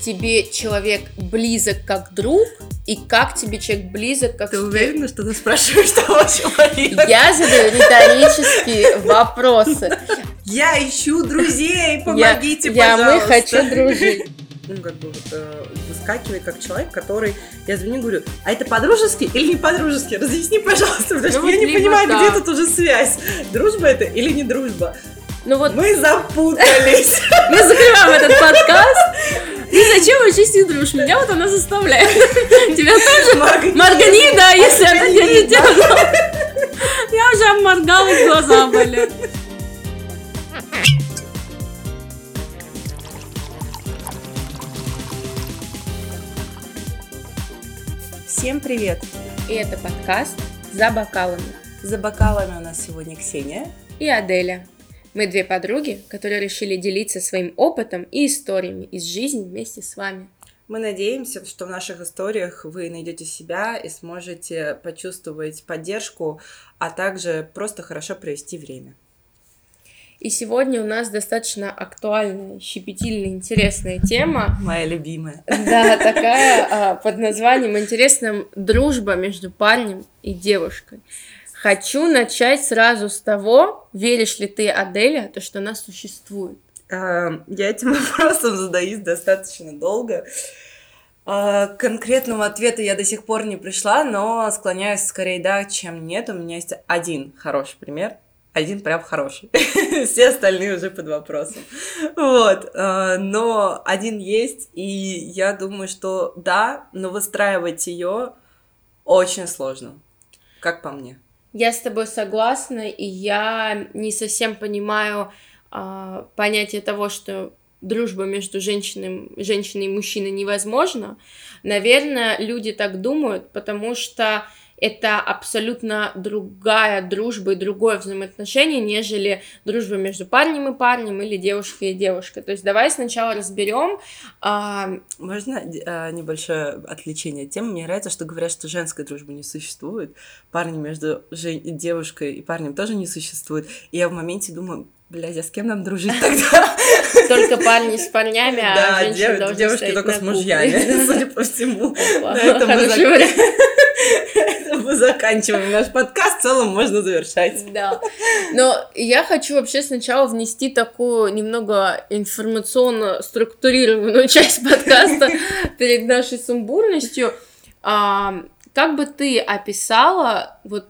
тебе человек близок как друг и как тебе человек близок как... Ты уверена, что ты спрашиваешь того человека? Я задаю риторические вопросы. Я ищу друзей, помогите, я, пожалуйста. Я, мы хочу дружить. Ну, как бы вот, э, выскакивает как человек, который... Я звоню и говорю, а это по-дружески или не по-дружески? Разъясни, пожалуйста, потому что Ну, я вот не понимаю, так. где тут уже связь. Дружба это или не дружба? Ну вот Мы запутались. мы закрываем этот подкаст. И зачем вообще с ней дружишь? Меня вот она заставляет. Тебя тоже? Моргани, да, если она тебя не делала. Я уже обморгалась, глаза болят. Всем привет. И это подкаст «За бокалами» За бокалами у нас сегодня Ксения. и Аделя. Мы две подруги, которые решили делиться своим опытом и историями из жизни вместе с вами. Мы надеемся, что в наших историях вы найдете себя и сможете почувствовать поддержку, а также просто хорошо провести время. И сегодня у нас достаточно актуальная, щепетильная, интересная тема. Моя любимая. Да, такая а, под названием интересная дружба между парнем и девушкой. Хочу начать сразу с того, веришь ли ты, Аделя, то, что она существует. А, Я этим вопросом задаюсь достаточно долго. А, К конкретному ответу я до сих пор не пришла, но склоняюсь скорее да, чем нет. У меня есть один хороший пример. Один прям хороший. Все остальные уже под вопросом. Вот. а, Но один есть, и я думаю, что да, но выстраивать ее очень сложно. Как по мне. Я с тобой согласна, и я не совсем понимаю а, понятие того, что дружба между женщиной, женщиной и мужчиной невозможна. Наверное, люди так думают, потому что это абсолютно другая дружба и другое взаимоотношение, нежели дружба между парнем и парнем или девушкой и девушкой. То есть давай сначала разберем. а, Можно э, небольшое отвлечение от темы? Мне нравится, что говорят, что женской дружбы не существует. Парни между жен- девушкой и парнем тоже не существует. И я в моменте думаю, блядь, а с кем нам дружить тогда? только парни с парнями, а Да, женщины дев- девушки только с мужьями, судя по всему. Хороший вариант. Мы заканчиваем наш подкаст, в целом можно завершать. Да. Но я хочу вообще сначала внести такую немного информационно структурированную часть подкаста перед нашей сумбурностью. А, как бы ты описала вот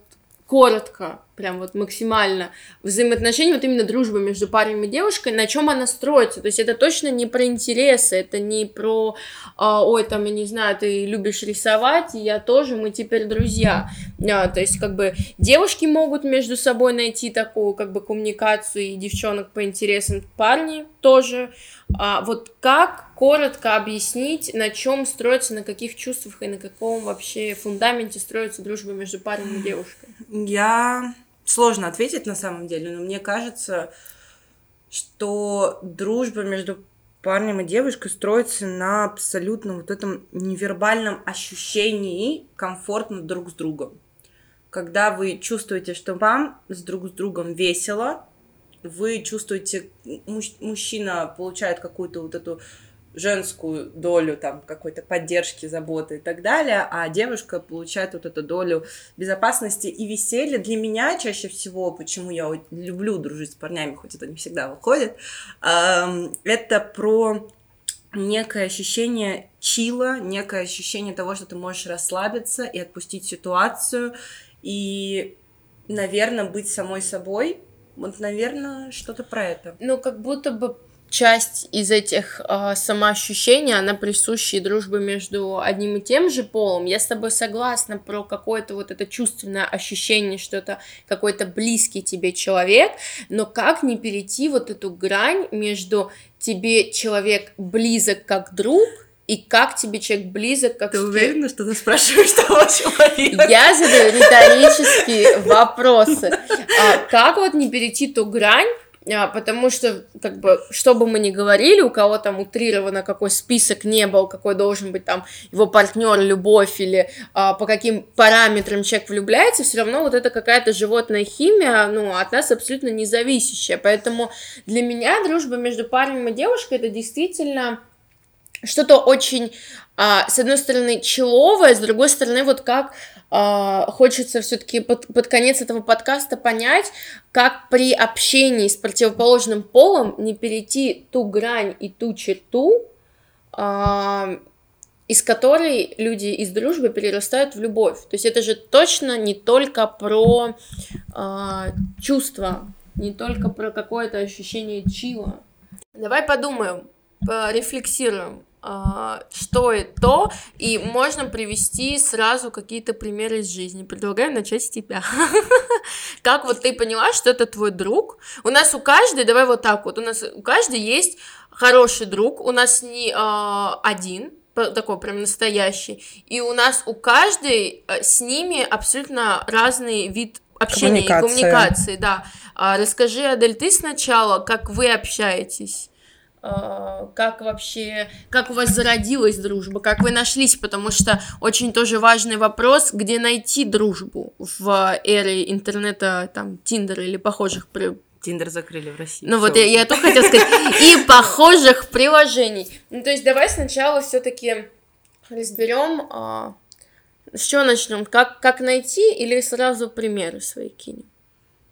коротко, прям вот максимально взаимоотношения, вот именно дружба между парнем и девушкой, на чем она строится? То есть это точно не про интересы, это не про, а, ой, там, я не знаю, ты любишь рисовать, и я тоже, мы теперь друзья. А, то есть как бы девушки могут между собой найти такую как бы коммуникацию, и девчонок по интересам парни тоже. А, вот как коротко объяснить, на чем строится, на каких чувствах и на каком вообще фундаменте строится дружба между парнем и девушкой? Я... Сложно ответить на самом деле, но мне кажется, что дружба между парнем и девушкой строится на абсолютно вот этом невербальном ощущении комфортно друг с другом. Когда вы чувствуете, что вам с друг с другом весело, вы чувствуете, муж- мужчина получает какую-то вот эту женскую долю там какой-то поддержки, заботы и так далее, а девушка получает вот эту долю безопасности и веселья. Для меня чаще всего, почему я люблю дружить с парнями, хоть это не всегда выходит, это про некое ощущение чила, некое ощущение того, что ты можешь расслабиться и отпустить ситуацию, и, наверное, быть самой собой. Вот, наверное, что-то про это. Ну, как будто бы часть из этих э, самоощущений, она присуща и дружбе между одним и тем же полом. Я с тобой согласна про какое-то вот это чувственное ощущение, что это какой-то близкий тебе человек, но как не перейти вот эту грань между тебе человек близок как друг и как тебе человек близок как Ты в уверена, что ты спрашиваешь того человека? Я задаю риторические вопросы. А как вот не перейти ту грань, потому что, как бы, что бы мы ни говорили, у кого там утрировано, какой список не был, какой должен быть там его партнер, любовь или а, по каким параметрам человек влюбляется, все равно вот это какая-то животная химия, ну, от нас абсолютно независящая. Поэтому для меня дружба между парнем и девушкой это действительно что-то очень, а, с одной стороны, человое, с другой стороны, вот как а, хочется все-таки под, под конец этого подкаста понять, как при общении с противоположным полом не перейти ту грань и ту черту, а, из которой люди из дружбы перерастают в любовь. То есть это же точно не только про чувства, не только про какое-то ощущение чила. Давай подумаем, порефлексируем. А, что это, и можно привести сразу какие-то примеры из жизни. Предлагаю начать с тебя. Как вот ты поняла, что это твой друг? У нас у каждой, давай вот так вот, у нас у каждой есть хороший друг, у нас не а, один, такой прям настоящий, и у нас у каждой а, с ними абсолютно разный вид общения и коммуникации, да. Расскажи, Адель, ты сначала, как вы общаетесь? Э, как вообще, как у вас зародилась дружба, как вы нашлись, потому что очень тоже важный вопрос, где найти дружбу в эре интернета, там, Тиндера или похожих при... Тиндер закрыли в России. Ну вот я, я только хотела сказать, и похожих приложений. Ну то есть давай сначала все-таки разберем, а, с чего начнем, как, как найти или сразу примеры свои кинем?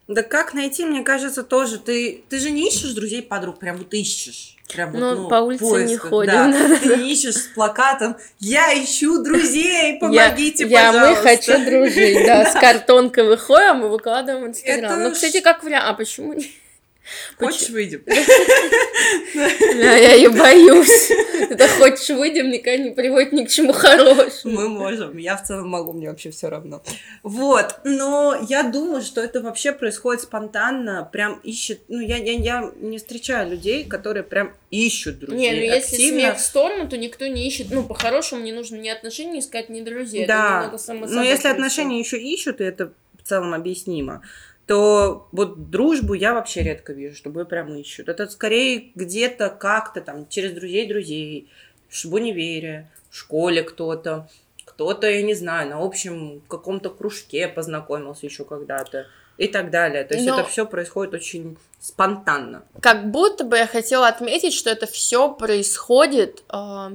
Да как найти, мне кажется, тоже. Ты, ты же не ищешь друзей подруг, прям вот ищешь. Прям ну, ну, по улице поисках, не ходим. Да. Ты не ищешь с плакатом «Я ищу друзей, помогите, я, пожалуйста». Я, мы хочу дружить, да, с картонкой выходим и выкладываем в Инстаграм. Ну, кстати, как вариант, а почему не? Хочешь, выйдем? Да, я ее боюсь. Это хочешь, выйдем, никогда не приводит ни к чему хорошему. Мы можем. Я в целом могу, мне вообще все равно. Вот. Но я думаю, что это вообще происходит спонтанно. Прям ищет... Ну, я, я, я не встречаю людей, которые прям ищут друзей. Не, ну если смех в сторону, то никто не ищет. Ну, по-хорошему, не нужно ни отношений искать, ни друзей. Да. Но если отношения еще ищут, и это в целом объяснимо, то вот дружбу я вообще редко вижу, чтобы прям ищут. Это скорее где-то как-то там через друзей друзей, в универе, в школе кто-то, кто-то, я не знаю, на общем каком-то кружке познакомился еще когда-то и так далее. То есть Но... это все происходит очень спонтанно. Как будто бы я хотела отметить, что это все происходит э,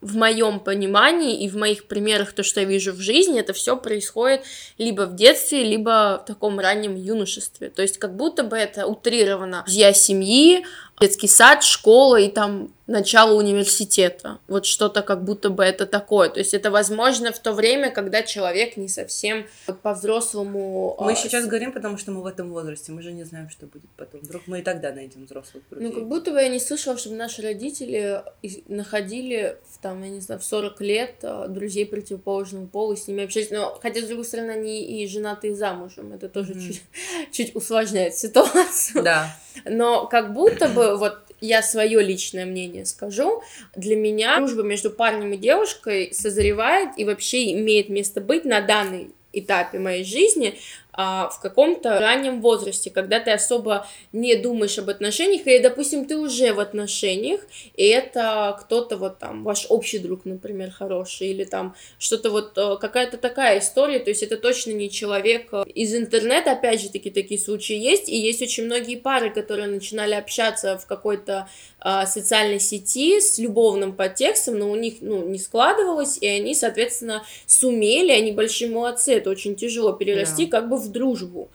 в моем понимании и в моих примерах, то, что я вижу в жизни, это все происходит либо в детстве, либо в таком раннем юношестве. То есть как будто бы это утрировано. Я семьи, детский сад, школа и там начало университета. Вот что-то как будто бы это такое. То есть это возможно в то время, когда человек не совсем по-взрослому... Мы а... сейчас говорим, потому что мы в этом возрасте. Мы же не знаем, что будет потом. Вдруг мы и тогда найдем взрослых друзей. Ну, как будто бы я не слышала, чтобы наши родители находили в, там, я не знаю, в 40 лет а, друзей противоположного пола и с ними общались. Но, хотя, с другой стороны, они и женатые замужем. Это тоже mm-hmm. чуть, чуть усложняет ситуацию. Да. Но как будто бы вот я свое личное мнение скажу, для меня дружба между парнем и девушкой созревает и вообще имеет место быть на данный этапе моей жизни а, в каком-то раннем возрасте, когда ты особо не думаешь об отношениях, или, допустим, ты уже в отношениях, и это кто-то вот там, ваш общий друг, например, хороший, или там что-то вот, э, какая-то такая история, то есть это точно не человек э, из интернета, опять же таки, такие случаи есть, и есть очень многие пары, которые начинали общаться в какой-то а, социальной сети с любовным подтекстом, но у них, ну, не складывалось, и они, соответственно, сумели, они большие молодцы, это очень тяжело перерасти yeah. как бы в дружбу.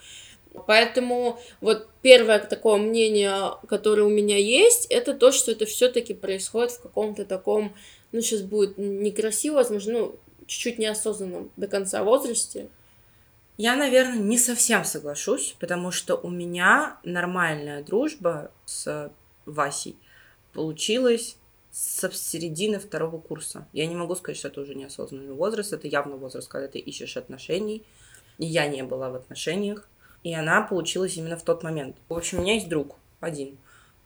Поэтому вот первое такое мнение, которое у меня есть, это то, что это все-таки происходит в каком-то таком, ну, сейчас будет некрасиво, возможно, ну, чуть-чуть неосознанном до конца возрасте. Я, наверное, не совсем соглашусь, потому что у меня нормальная дружба с Васей получилась с середины второго курса. Я не могу сказать, что это уже неосознанный возраст, это явно возраст, когда ты ищешь отношений, и я не была в отношениях. И она получилась именно в тот момент. В общем, у меня есть друг один.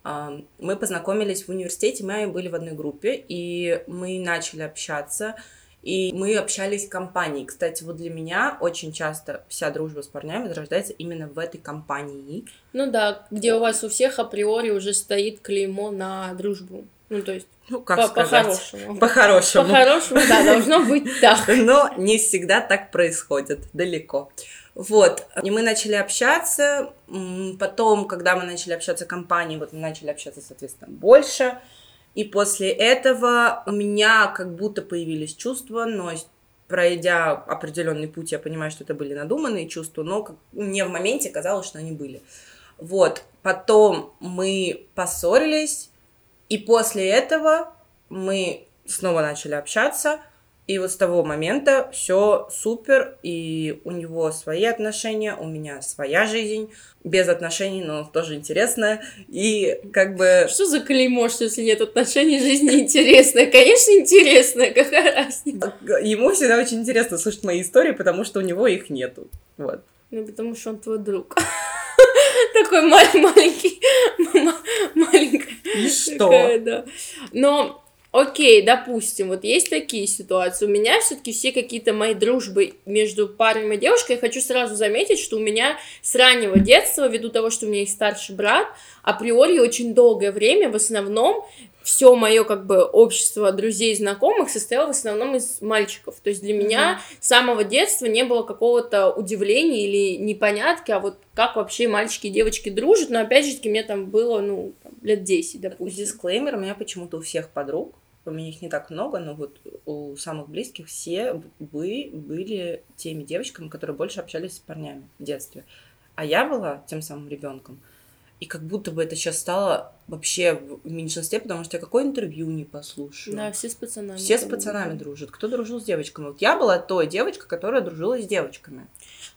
А, мы познакомились в университете, мы были в одной группе, и мы начали общаться, и мы общались в компании. Кстати, вот для меня очень часто вся дружба с парнями зарождается именно в этой компании. Ну да, где у вас у всех априори уже стоит клеймо на дружбу. Ну, то есть ну, как по, сказать? По-хорошему. По-хорошему. По-хорошему, да, должно быть так. Но не всегда так происходит, далеко. Вот, и мы начали общаться, потом, когда мы начали общаться в компании, вот мы начали общаться, соответственно, больше, И после этого у меня как будто появились чувства, но пройдя определенный путь, я понимаю, что это были надуманные чувства, но как, мне в моменте казалось, что они были. Вот, потом мы поссорились, и после этого мы снова начали общаться, и вот с того момента все супер, и у него свои отношения, у меня своя жизнь, без отношений, но тоже интересная, и как бы... Что за клеймо, что если нет отношений, жизнь неинтересная? Конечно, интересная, какая разница? Ему всегда очень интересно слушать мои истории, потому что у него их нету, вот. Ну, потому что он твой друг. Такой маленький, маленькая. И что? да. Но Окей, допустим, вот есть такие ситуации. У меня все-таки все какие-то мои дружбы между парнем и девушкой. Я хочу сразу заметить, что у меня с раннего детства, ввиду того, что у меня есть старший брат, априори очень долгое время в основном все мое как бы общество друзей и знакомых состояло в основном из мальчиков. То есть для mm-hmm. меня с самого детства не было какого-то удивления или непонятки, а вот как вообще мальчики и девочки дружат. Но опять же таки мне там было, ну, лет 10, допустим. Дисклеймер, у меня почему-то у всех подруг у меня их не так много, но вот у самых близких все вы были теми девочками, которые больше общались с парнями в детстве. А я была тем самым ребенком. И как будто бы это сейчас стало вообще в меньшинстве, потому что я какое интервью не послушаю. Да, все с пацанами. Все с пацанами да. дружат. Кто дружил с девочками? Вот я была той девочка, которая дружила с девочками.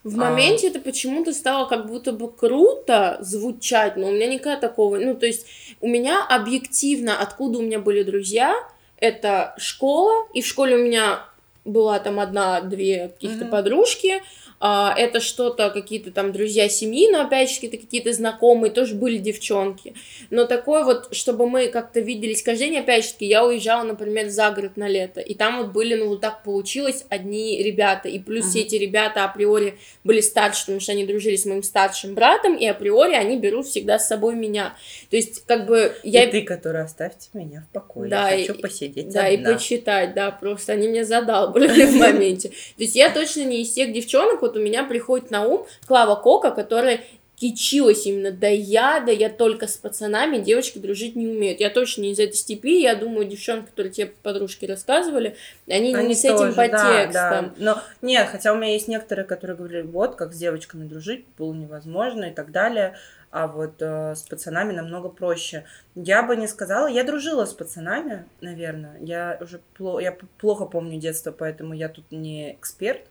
В а... моменте это почему-то стало как будто бы круто звучать, но у меня никогда такого... Ну, то есть у меня объективно, откуда у меня были друзья, это школа, и в школе у меня была там одна-две каких-то mm-hmm. подружки, а, это что-то, какие-то там друзья семьи, но опять же какие-то знакомые, тоже были девчонки. Но такое вот, чтобы мы как-то виделись каждый день, опять же я уезжала, например, за город на лето, и там вот были, ну вот так получилось, одни ребята, и плюс uh-huh. все эти ребята априори были старше, потому что они дружили с моим старшим братом, и априори они берут всегда с собой меня. То есть, как бы я... И ты, который оставьте меня в покое, да, я хочу и, посидеть Да, одна. и почитать, да, просто они меня задалбали в моменте. То есть я точно не из тех девчонок, вот у меня приходит на ум Клава Кока, которая кичилась именно, да я, да я только с пацанами, девочки дружить не умеют. Я точно не из этой степи, я думаю, девчонки, которые тебе подружки рассказывали, они, они не с этим по да, Да. Но нет, хотя у меня есть некоторые, которые говорили, вот, как с девочками дружить было невозможно и так далее, а вот э, с пацанами намного проще. Я бы не сказала, я дружила с пацанами, наверное, я уже пло, я плохо помню детство, поэтому я тут не эксперт,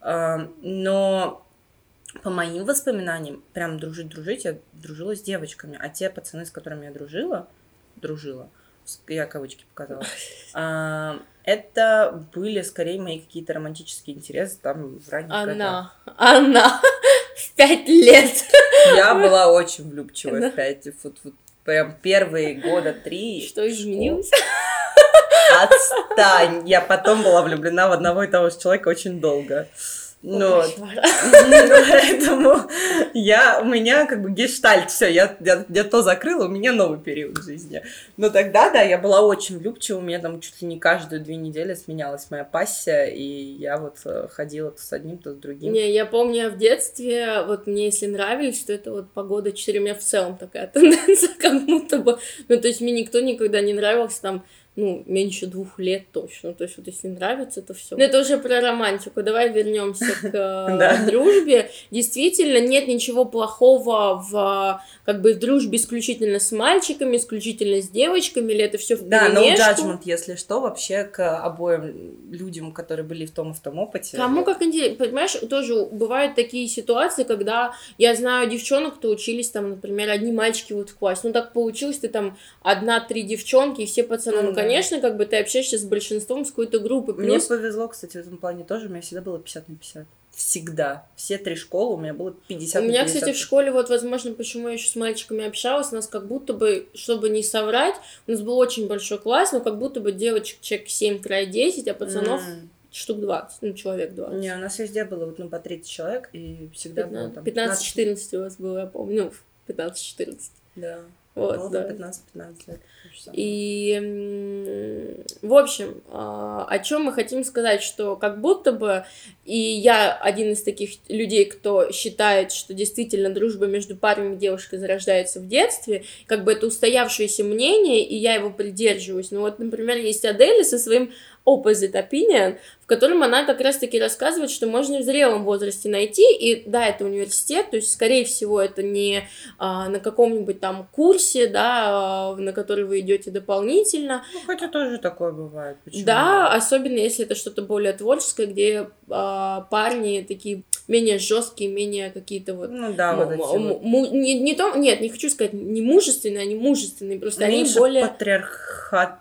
но по моим воспоминаниям, прям дружить-дружить, я дружила с девочками. А те пацаны, с которыми я дружила, дружила, я кавычки показала, это были скорее мои какие-то романтические интересы там в ранних Она, годах. она, в пять лет. Я была очень влюбчивая в пять, вот, вот прям первые года три. Что изменилось? Отстань! Я потом была влюблена в одного и того же человека очень долго. Ну, поэтому я, у меня как бы гештальт, все, я, я, я то закрыла, у меня новый период жизни. Но тогда, да, я была очень влюбчива, у меня там чуть ли не каждые две недели сменялась моя пассия, и я вот э, ходила то с одним, то с другим. Не, я помню в детстве, вот мне если нравились, что это вот погода 4, у меня в целом такая тенденция, как будто бы, ну, то есть мне никто никогда не нравился, там, ну, меньше двух лет точно. То есть, вот если нравится, то все. Но это уже про романтику. Давай вернемся к э, дружбе. Действительно, нет ничего плохого в как бы в дружбе исключительно с мальчиками, исключительно с девочками, или это все в Да, no judgment, если что, вообще к обоим людям, которые были в том и в том опыте. Кому как интересно, понимаешь, тоже бывают такие ситуации, когда я знаю девчонок, кто учились там, например, одни мальчики вот в классе, ну так получилось, ты там одна-три девчонки и все пацаны, ну, ну конечно, как бы ты общаешься с большинством с какой-то группы. Плюс... Мне повезло, кстати, в этом плане тоже. У меня всегда было 50 на 50. Всегда. Все три школы у меня было 50 У меня, 50. кстати, в школе, вот, возможно, почему я еще с мальчиками общалась, у нас как будто бы, чтобы не соврать, у нас был очень большой класс, но как будто бы девочек человек 7 край 10, а пацанов mm. штук 20, ну, человек 20. Не, у нас везде было вот, ну, по 30 человек, и всегда 15, было там... 15-14 у вас было, я помню, ну, 15-14. Да. Вот, да. 15-15 лет. И, в общем, а, о чем мы хотим сказать, что как будто бы, и я один из таких людей, кто считает, что действительно дружба между парнем и девушкой зарождается в детстве, как бы это устоявшееся мнение, и я его придерживаюсь. Ну вот, например, есть Адель со своим opposite opinion, в котором она как раз-таки рассказывает, что можно в зрелом возрасте найти, и да, это университет, то есть, скорее всего, это не а, на каком-нибудь там курсе, да, а, на который вы идете дополнительно, Ну, хотя тоже такое бывает. Почему? да, особенно если это что-то более творческое, где а, парни такие менее жесткие, менее какие-то вот Ну да, вот эти вот. му- не, не то, нет, не хочу сказать не мужественные, они мужественные, просто Меньше они более патриархат,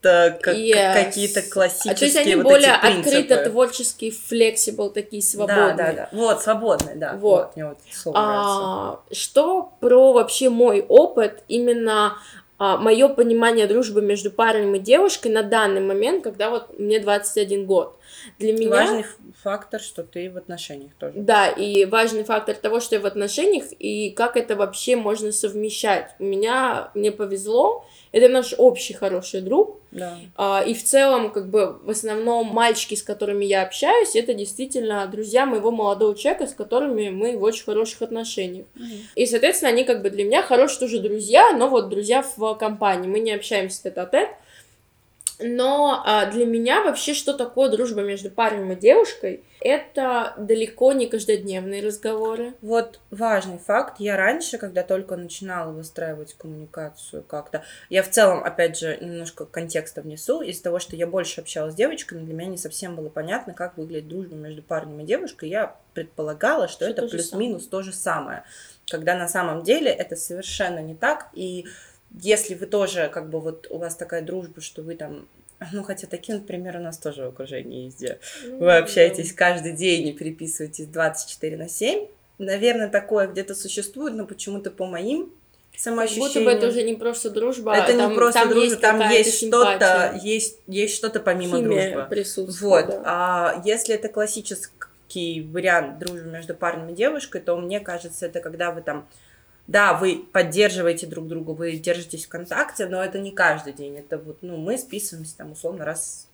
как, Yes. какие-то классические А, то есть они вот более эти принципы. открыто творческие, флексибл, такие свободные. Да, да, да. Вот, свободные, да. Вот. мне вот слово. А, что про вообще мой опыт, именно мое понимание дружбы между парнем и девушкой на данный момент, когда вот мне 21 год. Для меня... Важный фактор, что ты в отношениях тоже. Да, и важный фактор того, что я в отношениях, и как это вообще можно совмещать. У меня, мне повезло, это наш общий хороший друг, Да. а, и в целом, как бы, в основном мальчики, с которыми я общаюсь, это действительно друзья моего молодого человека, с которыми мы в очень хороших отношениях. И, соответственно, они как бы для меня хорошие тоже друзья, но вот друзья в компании. Мы не общаемся тет-а-тет. Но а, для меня вообще что такое дружба между парнем и девушкой? Это далеко не каждодневные разговоры. Вот важный факт. Я раньше, когда только начинала выстраивать коммуникацию как-то, я в целом, опять же, немножко контекста внесу. Из-за того, что я больше общалась с девочками, для меня не совсем было понятно, как выглядит дружба между парнем и девушкой. Я предполагала, что, Что это плюс-минус то же самое. Когда на самом деле это совершенно не так. И если вы тоже, как бы вот у вас такая дружба, что вы там ну, хотя такие, например, у нас тоже в окружении есть, где вы общаетесь каждый день и переписываетесь 24 на 7. Наверное, такое где-то существует, но почему-то по моим Как самоощущениям... будто бы это уже не просто дружба, это а там, не просто там дружба, есть там есть что-то, есть, есть что-то помимо Химия дружбы. присутствует. Вот. да. А если это классический вариант дружбы между парнем и девушкой, то мне кажется, это когда вы там да, вы поддерживаете друг друга, вы держитесь в контакте, но это не каждый день. Это вот, ну, мы списываемся там условно раз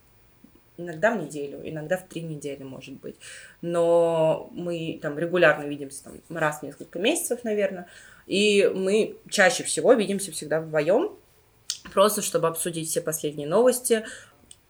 иногда в неделю, иногда в три недели, может быть. Но мы там регулярно видимся там раз в несколько месяцев, наверное. И мы чаще всего видимся всегда вдвоем, просто чтобы обсудить все последние новости.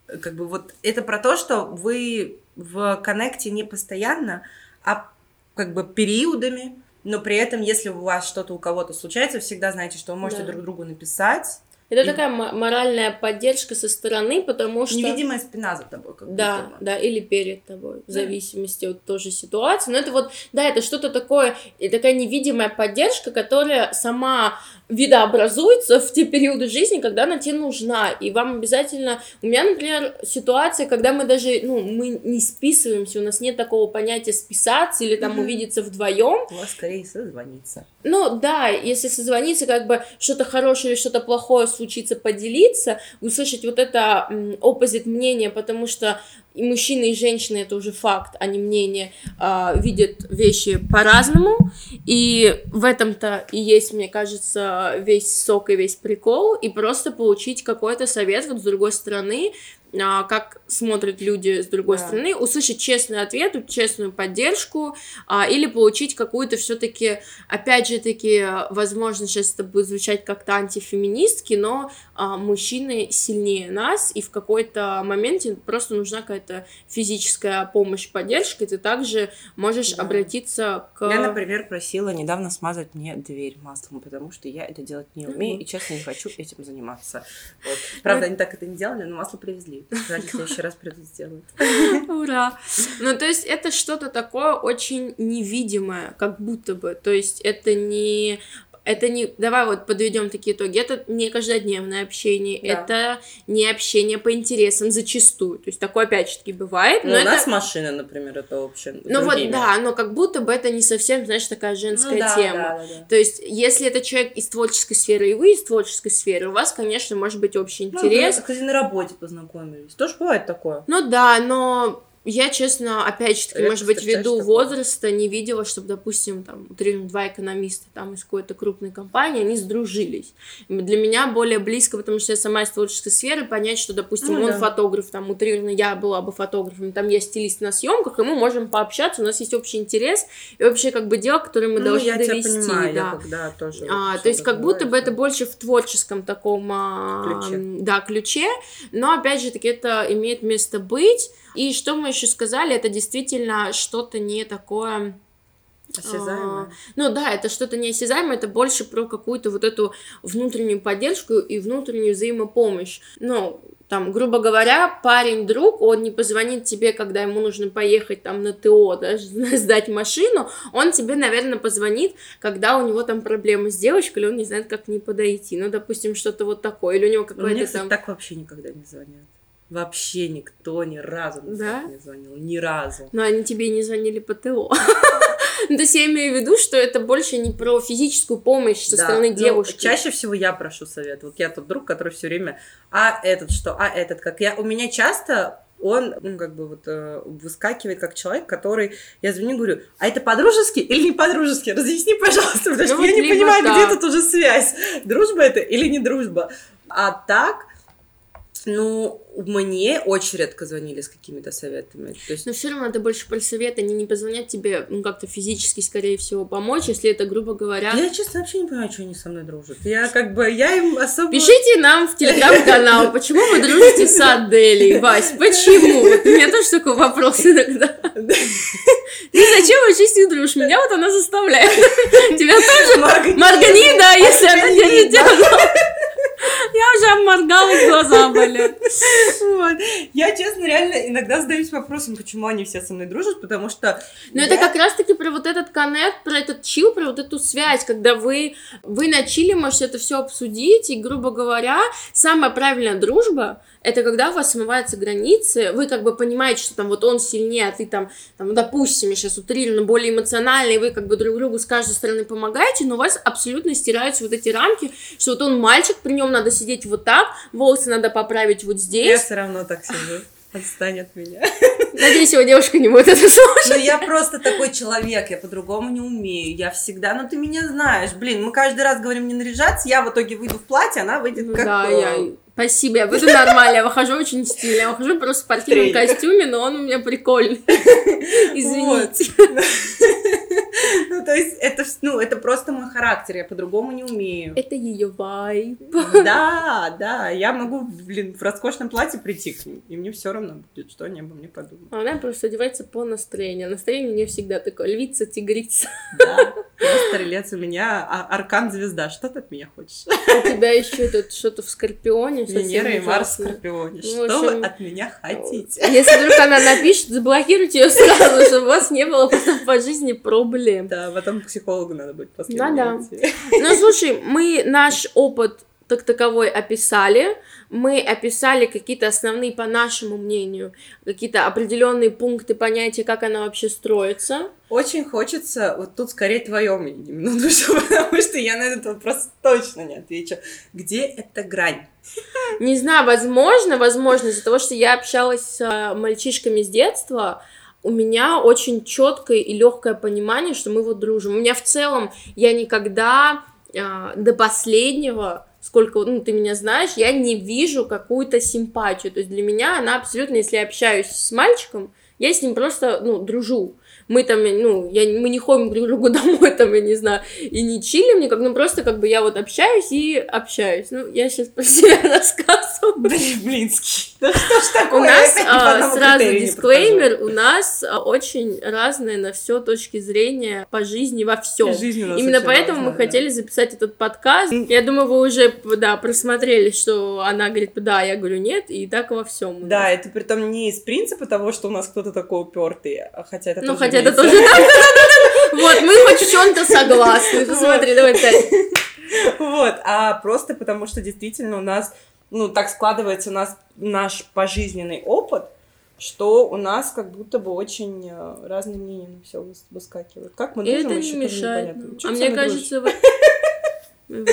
Как бы вот это про то, что вы в коннекте не постоянно, а как бы периодами, но при этом, если у вас что-то у кого-то случается, всегда знаете, что вы можете Да. друг другу написать. Это И- такая моральная поддержка со стороны, потому что... Невидимая спина за тобой, как Да, будто бы. да, или перед тобой, в зависимости от тоже ситуации. Но это вот, да, это что-то такое, и такая невидимая поддержка, которая сама видообразуется в те периоды жизни, когда она тебе нужна. И вам обязательно... У меня, например, ситуация, когда мы даже, ну, мы не списываемся, у нас нет такого понятия списаться или там Мгм. увидеться вдвоем. У вас скорее созвониться. Ну да, если созвониться, как бы что-то хорошее или что-то плохое случится, поделиться, услышать вот это opposite мнение, потому что и мужчины, и женщины, это уже факт, а не мнение, а, видят вещи по-разному, и в этом-то и есть, мне кажется, весь сок и весь прикол, и просто получить какой-то совет вот с другой стороны, а, как смотрят люди с другой Да. стороны, услышать честный ответ, честную поддержку, а, или получить какую-то все-таки, опять же таки, возможно, сейчас это будет звучать как-то антифеминистки, но а, мужчины сильнее нас, и в какой-то моменте просто нужна какая-то физическая помощь, поддержка, ты также можешь Да. обратиться к... Я, например, просила недавно смазать мне дверь маслом, потому что я это делать не умею Мгм. и, честно, не хочу этим заниматься. Вот. Правда, они так это не делали, но масло привезли. Сказали, в следующий раз придут сделают. Ура! Ну, то есть это что-то такое очень невидимое, как будто бы. То есть это не... Это не... Давай вот подведем такие итоги. Это не каждодневное общение, Да. это не общение по интересам зачастую. То есть такое опять же таки бывает, но Ну, у это... нас машина, например, это общее. Ну вот да, но как будто бы это не совсем, знаешь, такая женская Ну да, тема. да, да, да. То есть, если это человек из творческой сферы, и вы из творческой сферы, у вас, конечно, может быть общий Ну, интерес. вы, кстати, на работе познакомились. Тоже бывает такое. Ну да, но Я, честно, опять же таки, может быть, ввиду возраста не видела, чтобы, допустим, там, два экономиста там из какой-то крупной компании, они сдружились. Для меня более близко, потому что я сама из творческой сферы, понять, что, допустим, Ну он да. фотограф, там, утрированно я была бы фотографом, там я стилист на съемках, и мы можем пообщаться, у нас есть общий интерес и вообще как бы дело, которое мы Ну, должны я тебя довести. понимаю, да. я когда тоже... А, то есть как будто бы это больше в творческом таком а, Ключе. да ключе, но опять же таки это имеет место быть. И что мы еще сказали, это действительно что-то не такое. Осязаемое. а, ну да, это что-то неосязаемое, это больше про какую-то вот эту внутреннюю поддержку и внутреннюю взаимопомощь. Ну, там, грубо говоря, парень-друг, он не позвонит тебе, когда ему нужно поехать там на ТО, да, сдать машину, он тебе, наверное, позвонит, когда у него там проблемы с девочкой, или он не знает, как к ней подойти. Ну, допустим, что-то вот такое, или у него какой-то кстати, там... так вообще никогда не звонят. Вообще никто ни разу Да? не звонил. Ни разу. Но они тебе не звонили по ТО. Ну, то есть я имею в виду, что это больше не про физическую помощь со Да, стороны ну, девушки. чаще всего я прошу совет. Вот я тот друг, который все время, а этот что, а этот как. Я, у меня часто он, ну, как бы вот э, выскакивает как человек, который, я звоню, говорю, а это по-дружески или не по-дружески? Разъясни, пожалуйста, потому Ну, что вот я не понимаю, так. где тут уже связь. Дружба это или не дружба? А так, ну, мне очень редко звонили с какими-то советами. То есть Но все равно это больше про совет, они не позвонят тебе, ну, как-то физически, скорее всего, помочь, если это, грубо говоря... Я, честно, вообще не понимаю, что они со мной дружат. Я как бы, я им особо... Пишите нам в телеграм-канал, почему вы дружите с Аделей, Вась, почему? У меня тоже такой вопрос иногда. Ты зачем вообще с ней дружишь? Меня вот она заставляет. Тебя тоже Моргни. да, если она тебя не делала. Я уже обморгалась, глаза. Вот. Я, честно, реально иногда задаюсь вопросом, почему они все со мной дружат, потому что... Но я- это как раз-таки про вот этот коннект, про этот чил, про вот эту связь, когда вы, вы на чиле можете это все обсудить, и, грубо говоря, самая правильная дружба это когда у вас смываются границы, вы как бы понимаете, что там вот он сильнее, а ты там, там допустим, я сейчас утрированно, более эмоциональный, вы как бы друг другу с каждой стороны помогаете, но у вас абсолютно стираются вот эти рамки, что вот он мальчик, при нем надо сидеть вот так, волосы надо поправить вот Я здесь. все равно так сижу. Отстань от меня. Надеюсь, его девушка не будет это слушать. Ну, я просто такой человек, я по-другому не умею. Я всегда, ну, ты меня знаешь. Блин, мы каждый раз говорим не наряжаться, я в итоге выйду в платье, она выйдет Ну как... да, я... Спасибо, я выйду нормально, я выхожу очень стильно, я выхожу просто в спортивном костюме, но он у меня прикольный. Извините. Ну, то есть, это, ну, это просто мой характер, я по-другому не умею. Это ее вайб. Да, да, я могу, блин, в роскошном платье прийти к ним, и мне все равно будет, что они обо мне подумают. Она просто одевается по настроению. Настроение у нее всегда такое львица, тигрица. Да, стрелец, у меня а- аркан-звезда, что ты от меня хочешь? У тебя еще тут что-то в Скорпионе. Венера и Марс в. Скорпионе, Ну, что вы от меня хотите? Если вдруг она напишет, заблокируйте ее сразу, чтобы у вас не было потом по жизни проблем. Да, потом к психологу надо будет после Да, да. Ну, слушай, мы наш опыт так таковой описали, мы описали какие-то основные, по нашему мнению, какие-то определенные пункты понятия, как она вообще строится. Очень хочется, вот тут скорее твое мнение, ну, душу, потому что я на этот вопрос точно не отвечу. Где эта грань? Не знаю, возможно, возможно, из-за того, что я общалась с э, мальчишками с детства, у меня очень четкое и легкое понимание, что мы вот дружим. У меня в целом я никогда э, до последнего, сколько ну, ты меня знаешь, я не вижу какую-то симпатию. То есть для меня она абсолютно, если я общаюсь с мальчиком, я с ним просто, ну, дружу. Мы там, ну, я, мы не ходим друг к другу домой, там, я не знаю, и не чилим никак, ну, просто как бы я вот общаюсь и общаюсь. Ну, я сейчас про себя рассказываю. Блин, Блинский, что ж такое? У нас а, сразу дисклеймер, у нас а, очень разные на все точки зрения по жизни во всем. Именно поэтому мы разная, да. хотели записать этот подкаст. Я думаю, вы уже, да, просмотрели, что она говорит, да, я говорю, нет, и так во всем. Да, это при том не из принципа того, что у нас кто-то такой упертый, хотя это Ну, тоже хотя это тоже. Вот, мы хоть в чем-то согласны. Посмотри, давай пять. Вот, а просто потому что действительно у нас, ну, так складывается у нас наш пожизненный опыт, что у нас как будто бы очень э, разные мнения на все выскакивают. Как мы дружим, это не мешает А ты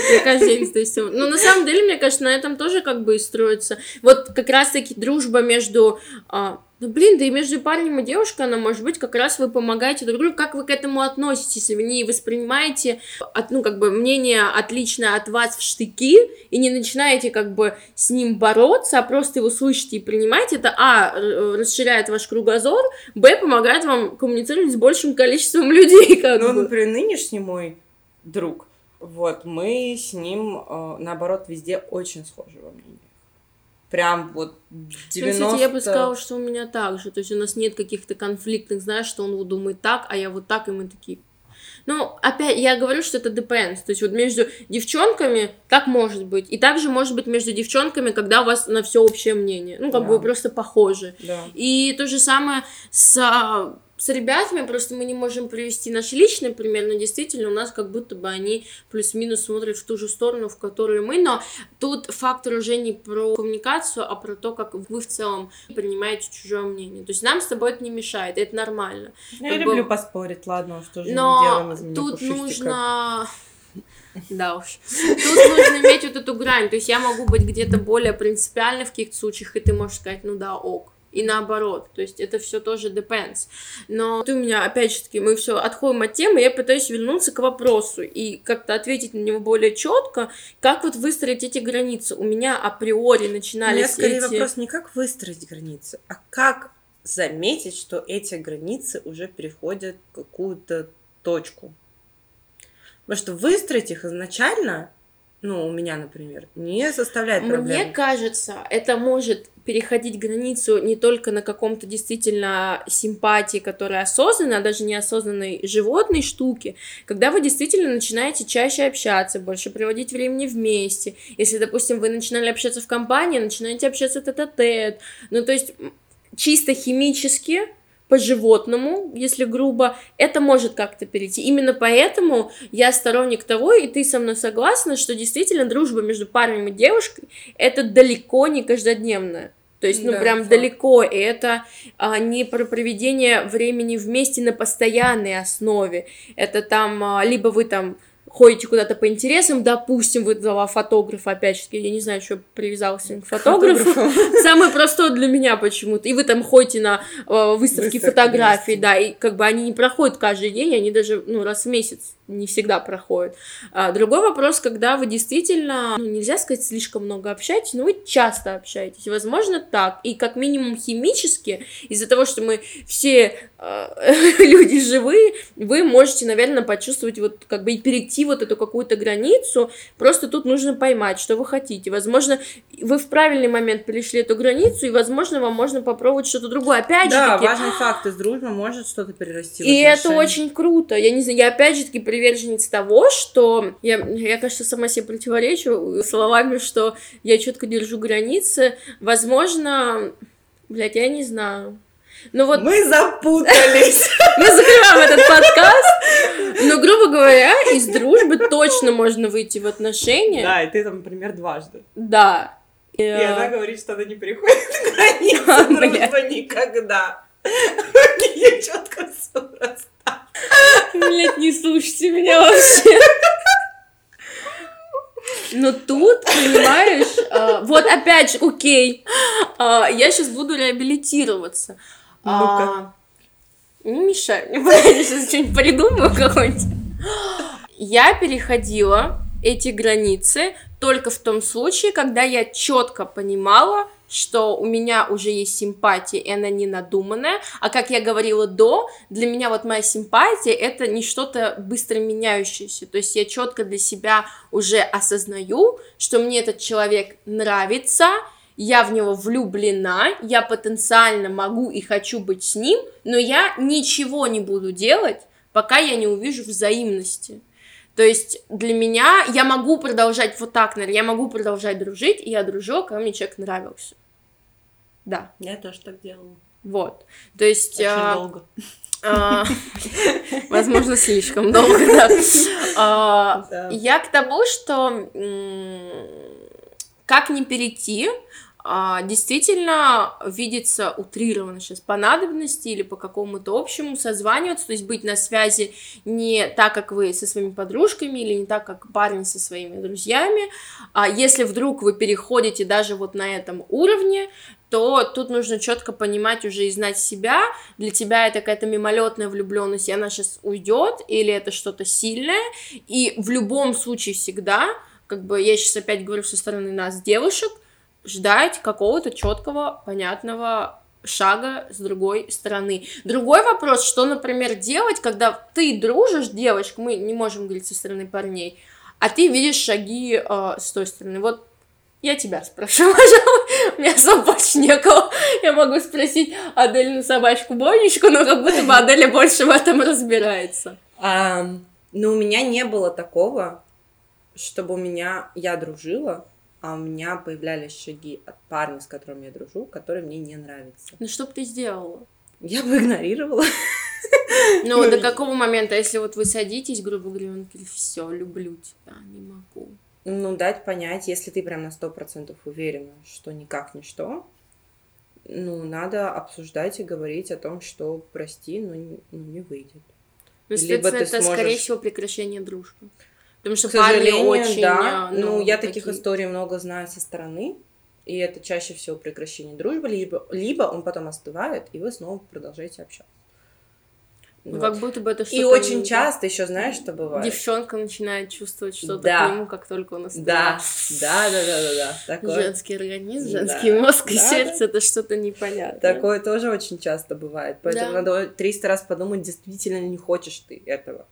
мне кажется, вот... Ну, на самом деле, мне кажется, на этом тоже как бы и строится. Вот как раз-таки дружба между а, Ну, блин, да и между парнем и девушкой она может быть, как раз вы помогаете друг другу, как вы к этому относитесь, вы не воспринимаете, от, ну, как бы, мнение отличное от вас в штыки, и не начинаете, как бы, с ним бороться, а просто его слышите и принимаете, это, а, расширяет ваш кругозор, б, помогает вам коммуницировать с большим количеством людей, как Ну, бы. например, нынешний мой друг, вот, мы с ним, э, наоборот, везде очень схожи во мнениях. Прям вот 90... Ну, кстати, я бы сказала, что у меня так же. То есть у нас нет каких-то конфликтных, знаешь, что он вот думает так, а я вот так, и мы такие. Ну, опять, я говорю, что это depends. То есть вот между девчонками так может быть. И также может быть между девчонками, когда у вас на все общее мнение. Ну, как Да. бы вы просто похожи. Да. И то же самое с, а, с ребятами, просто мы не можем привести наш личный пример, но действительно у нас как будто бы они плюс-минус смотрят в ту же сторону, в которую мы, но тут фактор уже не про коммуникацию, а про то, как вы в целом принимаете чужое мнение. То есть нам с тобой это не мешает, это нормально. Я Как люблю бы- поспорить, ладно, уж тоже не делаем Но из меня тут пушистика. нужно... Да уж. Тут нужно иметь вот эту грань. То есть я могу быть где-то более принципиальной в каких-то случаях, и ты можешь сказать, ну да, ок. И наоборот, то есть это все тоже depends. Но ты у меня, опять же таки, мы все отходим от темы, я пытаюсь вернуться к вопросу и как-то ответить на него более четко, как вот выстроить эти границы. У меня априори У начинались меня скорее эти... вопрос не как выстроить границы, а как заметить, что эти границы уже переходят в какую-то точку. Потому что выстроить их изначально, ну, у меня, например, не составляет Мне проблем. кажется, это может переходить границу не только на каком-то действительно симпатии, которая осознанная, а даже неосознанной животной штуке, когда вы действительно начинаете чаще общаться, больше проводить времени вместе. Если, допустим, вы начинали общаться в компании, начинаете общаться тет-а-тет. Ну, то есть чисто химически по-животному, если грубо, это может как-то перейти. Именно поэтому я сторонник того, и ты со мной согласна, что действительно дружба между парнем и девушкой это далеко не каждодневная. То есть, ну, Да, прям факт. далеко, и это а, не про проведение времени вместе на постоянной основе. Это там, а, либо вы там ходите куда-то по интересам, допустим, вы два фотографа, опять же, я не знаю, что привязался к фотографу, Самое простое для меня почему-то. И вы там ходите на э, выставки Выставки фотографий, да, и как бы они не проходят каждый день, они даже, ну, раз в месяц не всегда проходят. А, другой вопрос, когда вы действительно, ну, нельзя сказать, слишком много общаетесь, но вы часто общаетесь. Возможно, так. И как минимум химически, из-за того, что мы все э, люди живые, вы можете, наверное, почувствовать вот как бы и перейти вот эту какую-то границу. Просто тут нужно поймать, что вы хотите. Возможно, вы в правильный момент перешли эту границу, и, возможно, вам можно попробовать что-то другое. Опять же Да, таки, важный факт, из дружбы может что-то перерасти и это очень круто. Я не знаю, я опять же таки приверженец того, что я, я, кажется, сама себе противоречу словами, что я четко держу границы. Возможно, блядь, я не знаю. Ну вот Мы запутались. мы закрываем этот подкаст. Но, грубо говоря, из дружбы точно можно выйти в отношения. Да, и ты там, например, дважды. Да. И Э, она говорит, что она не переходит границы Бля. дружбы никогда. Я четко все Блять, не слушайте меня вообще. Но тут, понимаешь, а, вот опять же, окей, а, я сейчас буду реабилитироваться. А, Не мешай мне, я сейчас что-нибудь придумаю какое-нибудь. Я переходила эти границы только в том случае, когда я четко понимала, что у меня уже есть симпатия, и она не надуманная. А как я говорила до, для меня вот моя симпатия это не что-то быстро меняющееся. То есть я четко для себя уже осознаю, что мне этот человек нравится, я в него влюблена, я потенциально могу и хочу быть с ним, но я ничего не буду делать, пока я не увижу взаимности. То есть для меня я могу продолжать вот так, наверное, я могу продолжать дружить, и я дружу, когда мне человек нравился. Да, Я тоже так делала. вот. То есть... Очень а, долго. а, Возможно, слишком долго, да. А, Да. Я к тому, что как не перейти, действительно видится утрированно сейчас по надобности или по какому-то общему созваниваться, то есть быть на связи не так, как вы со своими подружками или не так, как парень со своими друзьями. А если вдруг вы переходите даже вот на этом уровне, то тут нужно четко понимать уже и знать себя. Для тебя это какая-то мимолетная влюбленность, и она сейчас уйдет, или это что-то сильное. И в любом случае всегда, как бы я сейчас опять говорю со стороны нас, девушек, ждать какого-то четкого, понятного шага с другой стороны. Другой вопрос, что, например, делать, когда ты дружишь, девочка, мы не можем говорить со стороны парней, а ты видишь шаги э, с той стороны. Вот я тебя спрошу, пожалуй, у меня особо больше некого. Я могу спросить Адель на собачку Бонечку, но как будто бы Аделя больше в этом разбирается. А, ну, у меня не было такого, чтобы у меня я дружила, у меня появлялись шаги от парня, с которым я дружу, который мне не нравится. Ну, что бы ты сделала? Я бы игнорировала. Ну, до какого момента, если вот вы садитесь, грубо говоря, он говорит, все, люблю тебя, не могу. Ну, дать понять, если ты прям на сто процентов уверена, что никак не что, ну, надо обсуждать и говорить о том, что прости, но не, ну, не выйдет. Ну, Либо ты это, сможешь... скорее всего, прекращение дружбы. Потому что К парни очень... Да, ну, ну я таких историй много знаю со стороны, и это чаще всего прекращение дружбы, либо, либо он потом остывает, и вы снова продолжаете общаться. Ну, вот. Как будто бы это что-то... И очень не... часто еще знаешь, что бывает? Девчонка начинает чувствовать что-то да. к нему, как только он остывает. Да, да, да, да, да. да. Такое... Женский организм, женский да. мозг и да, сердце, да. это что-то непонятное. Такое тоже очень часто бывает, поэтому да. надо 300 раз подумать, действительно не хочешь ты этого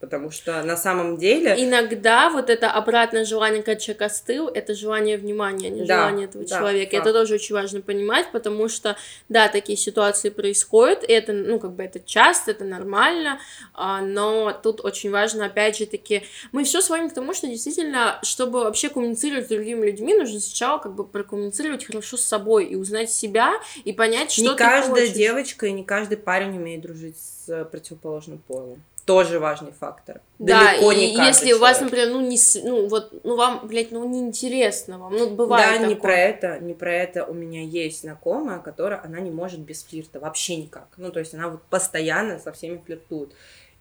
потому что на самом деле... Иногда вот это обратное желание, когда человек остыл, это желание внимания, а не да, желание этого да, человека. Да. Это тоже очень важно понимать, потому что, да, такие ситуации происходят, и это, ну, как бы это часто, это нормально, а, но тут очень важно, опять же таки, мы все с вами к тому, что действительно, чтобы вообще коммуницировать с другими людьми, нужно сначала как бы прокоммуницировать хорошо с собой и узнать себя, и понять, что не ты каждая хочешь. девочка и не каждый парень умеет дружить с противоположным полом тоже важный фактор. Да, Далеко и не если у вас, например, ну не, ну вот, ну вам, блядь, ну неинтересно вам, ну бывает. Да, такое. не про это, не про это. У меня есть знакомая, которая, она не может без флирта вообще никак. Ну то есть она вот постоянно со всеми флиртует.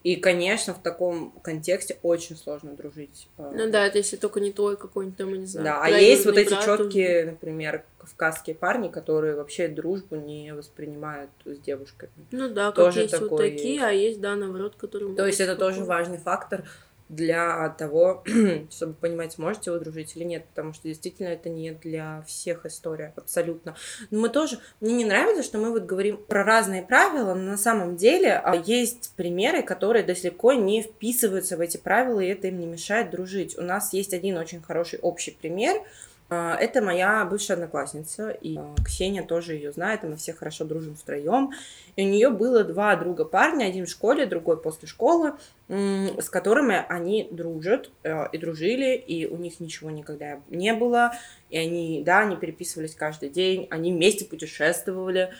И, конечно, в таком контексте очень сложно дружить. Э, ну да, это если только не твой какой-нибудь там, не знаю. Да, а есть вот эти четкие, например, кавказские парни, которые вообще дружбу не воспринимают с девушками. Ну да, тоже как есть вот такие, а есть, да, наоборот, которые... То есть это тоже важный фактор для того, чтобы понимать, сможете вы дружить или нет, потому что действительно это не для всех история, абсолютно. Но мы тоже, мне не нравится, что мы вот говорим про разные правила, но на самом деле а, есть примеры, которые далеко не вписываются в эти правила, и это им не мешает дружить. У нас есть один очень хороший общий пример, это моя бывшая одноклассница, и а, Ксения тоже ее знает, и мы все хорошо дружим втроем. И у нее было два друга парня, один в школе, другой после школы, с которыми они дружат э, и дружили, и у них ничего никогда не было, и они, да, они переписывались каждый день, они вместе путешествовали,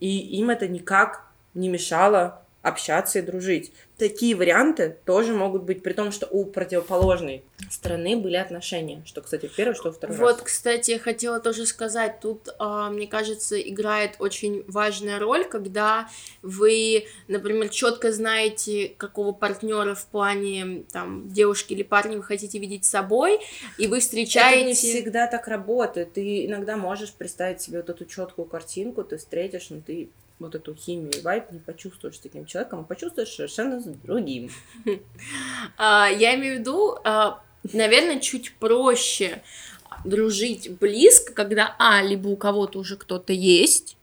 и им это никак не мешало общаться и дружить. Такие варианты тоже могут быть, при том, что у противоположной стороны были отношения, что, кстати, в первый, что во второй Вот, раз. кстати, я хотела тоже сказать, тут, э, мне кажется, играет очень важная роль, когда вы, например, четко знаете, какого партнера в плане там девушки или парня вы хотите видеть с собой, и вы встречаете... Это не всегда так работает. Ты иногда можешь представить себе вот эту четкую картинку, ты встретишь, но ты вот эту химию и вайп не почувствуешь с таким человеком, а почувствуешь совершенно с другим. А, я имею в виду, а, наверное, чуть проще дружить близко, когда, а, либо у кого-то уже кто-то есть,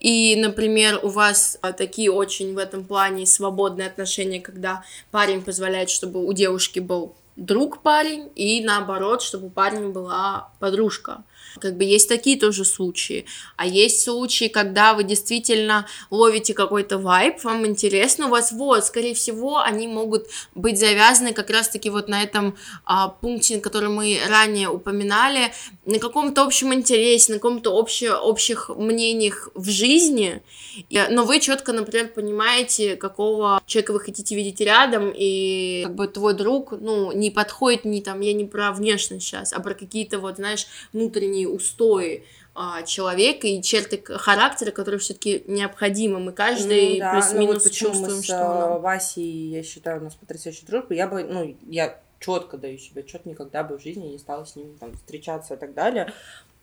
и, например, у вас а, такие очень в этом плане свободные отношения, когда парень позволяет, чтобы у девушки был друг парень, и наоборот, чтобы у парня была подружка. Как бы есть такие тоже случаи. А есть случаи, когда вы действительно ловите какой-то вайб, вам интересно, у вас вот, скорее всего, они могут быть завязаны как раз-таки вот на этом а, пункте, который мы ранее упоминали, на каком-то общем интересе, на каком-то обще, общих мнениях в жизни, и, но вы четко, например, понимаете, какого человека вы хотите видеть рядом, и как бы твой друг, ну, не не подходит не там, я не про внешность сейчас, а про какие-то вот, знаешь, внутренние устои а, человека и черты характера, которые все-таки необходимы. Мы каждый Ну да, плюс-минус ну вот чувствуем, мы с что э, нам- Васей, я считаю, у нас потрясающая дружба. Я бы, ну, я четко даю себе отчет, никогда бы в жизни не стала с ним там встречаться и так далее.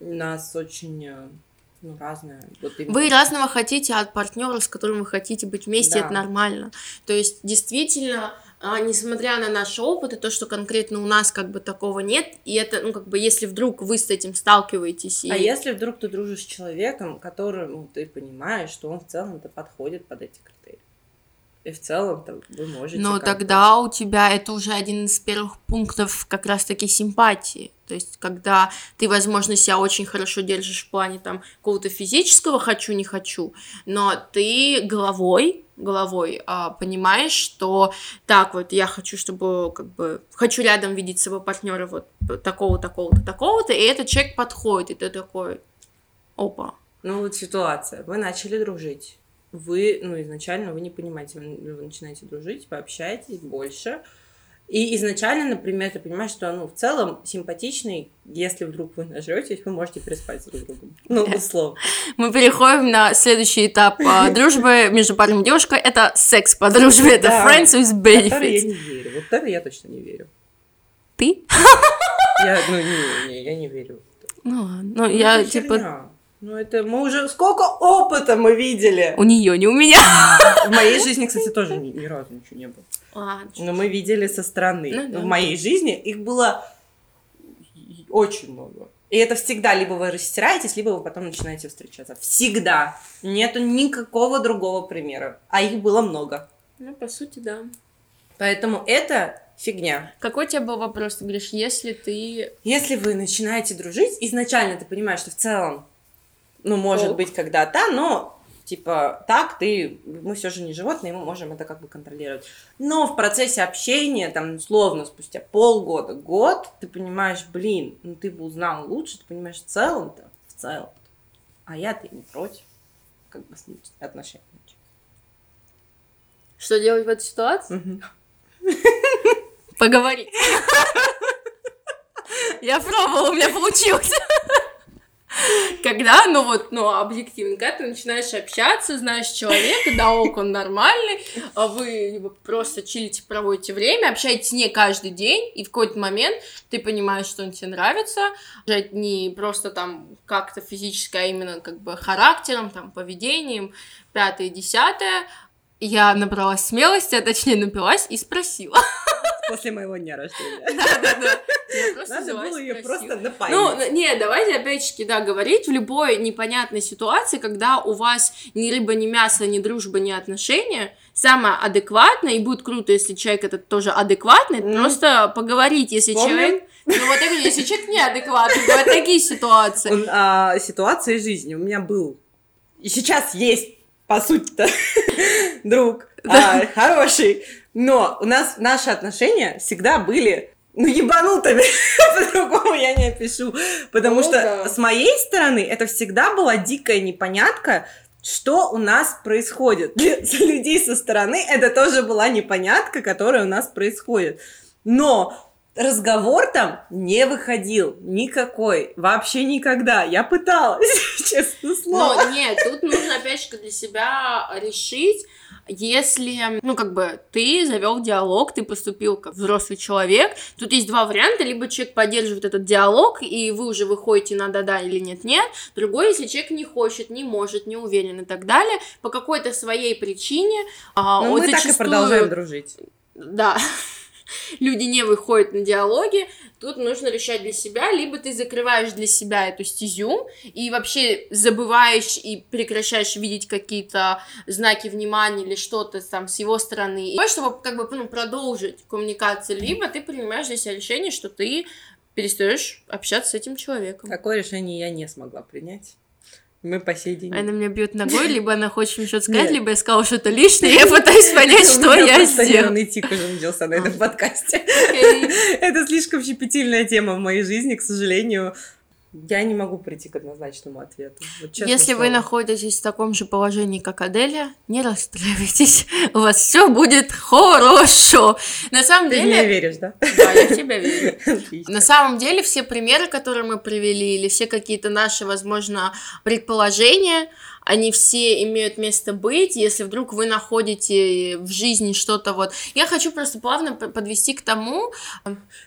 У нас очень, э, ну, разное. Вот именно. Вы разного хотите от партнера, с которым вы хотите быть вместе, Да. это нормально. То есть, действительно, несмотря на наш опыт и то, что конкретно у нас как бы такого нет, и это, ну, как бы, если вдруг вы с этим сталкиваетесь, и... А если вдруг ты дружишь с человеком, которому ты понимаешь, что он в целом-то подходит под эти критерии. И в целом-то вы можете... Но как бы- тогда у тебя это уже один из первых пунктов как раз-таки симпатии. То есть, когда ты, возможно, себя очень хорошо держишь в плане там какого-то физического хочу, не хочу, но ты головой, головой а, понимаешь, что так вот я хочу, чтобы как бы хочу рядом видеть своего партнера вот такого, такого-то, такого-то, и этот человек подходит, и ты такой, опа. Ну вот ситуация. Вы начали дружить. Вы, ну, изначально вы не понимаете, вы, вы начинаете дружить, вы общаетесь больше. И изначально, например, ты понимаешь, что, ну, в целом симпатичный, если вдруг вы нажретесь, вы можете переспать с друг другом. Ну, условно. Мы переходим на следующий этап а, дружбы между парнем и девушкой. Это секс по дружбе, это Да. friends with В который я benefits. не верю. Вот это я точно не верю. Ты? Я, ну, не, не, я не верю. Ну ладно. Ну, Ну, я это типа. Ну, это мы уже... Сколько опыта мы видели? у нее, не у меня. В моей жизни, кстати, тоже ни, ни разу ничего не было. Ладно. Но мы видели со стороны. Ну да. В моей жизни их было очень много. И это всегда либо вы растираетесь, либо вы потом начинаете встречаться. Всегда. Нету никакого другого примера. А их было много. Ну, по сути, да. Поэтому это фигня. Какой у тебя был вопрос? Ты говоришь, если ты... Если вы начинаете дружить, изначально ты понимаешь, что в целом, ну, может Ок. быть, когда-то, но типа так ты, мы все же не животные, мы можем это как бы контролировать. Но в процессе общения, там, условно, спустя полгода, год, ты понимаешь, блин, ну ты бы узнал лучше, ты понимаешь, в целом-то, в целом а я-то и не против, как бы с ним отношения. Что делать в этой ситуации? Мгм. Поговорить. Я пробовала, у меня получилось. Когда, ну вот, ну, объективно, когда ты начинаешь общаться, знаешь человека, да, ок, он нормальный, а вы просто чилите, проводите время, общаетесь не каждый день, и в какой-то момент ты понимаешь, что он тебе нравится, уже не просто там как-то физически, а именно как бы характером, там, поведением, пятое, десятое, я набралась смелости, а точнее напилась и спросила. После моего дня рождения. Да-да-да. Надо было ее просто напаять. Ну, не, давайте опять-таки, да, говорить в любой непонятной ситуации, когда у вас ни рыба, ни мясо, ни дружба, ни отношения, самое адекватное, и будет круто, если человек этот тоже адекватный, просто поговорить, если Помним? человек... Ну, вот я говорю, если человек неадекватный, бывают такие ситуации. Он, а, ситуация жизни. У меня был и сейчас есть, по сути-то, друг а, хороший, но у нас наши отношения всегда были ну, ебанутыми, по-другому я не опишу, потому Ну что да. с моей стороны это всегда была дикая непонятка, что у нас происходит. Для людей со стороны это тоже была непонятка, которая у нас происходит. Но разговор там не выходил никакой, вообще никогда. Я пыталась, честное слово. Но нет, тут нужно опять же для себя решить, если, ну, как бы, ты завел диалог, ты поступил как взрослый человек, тут есть два варианта, либо человек поддерживает этот диалог, и вы уже выходите на да-да или нет-нет, другой, если человек не хочет, не может, не уверен и так далее, по какой-то своей причине, а, он мы так и зачастую- продолжаем дружить. да, люди не выходят на диалоги, тут нужно решать для себя, либо ты закрываешь для себя эту стезю и вообще забываешь и прекращаешь видеть какие-то знаки внимания или что-то там с его стороны, и чтобы как бы ну, продолжить коммуникацию, либо ты принимаешь для себя решение, что ты перестаешь общаться с этим человеком. Такое решение я не смогла принять. Мы по сей день... Она меня бьет ногой, либо она хочет мне что-то сказать, либо я сказала что-то лишнее, я пытаюсь понять, что У я сделала. нервный тик уже начался на этом подкасте. Окей. Это слишком щепетильная тема в моей жизни, к сожалению. Я не могу прийти к однозначному ответу. Вот Если слово. вы находитесь в таком же положении, как Аделя, не расстраивайтесь, у вас все будет хорошо. На самом Ты деле... меня веришь, да? Да, я в тебя верю. Отлично. На самом деле все примеры, которые мы привели, или все какие-то наши, возможно, предположения, они все имеют место быть, если вдруг вы находите в жизни что-то вот... Я хочу просто плавно подвести к тому,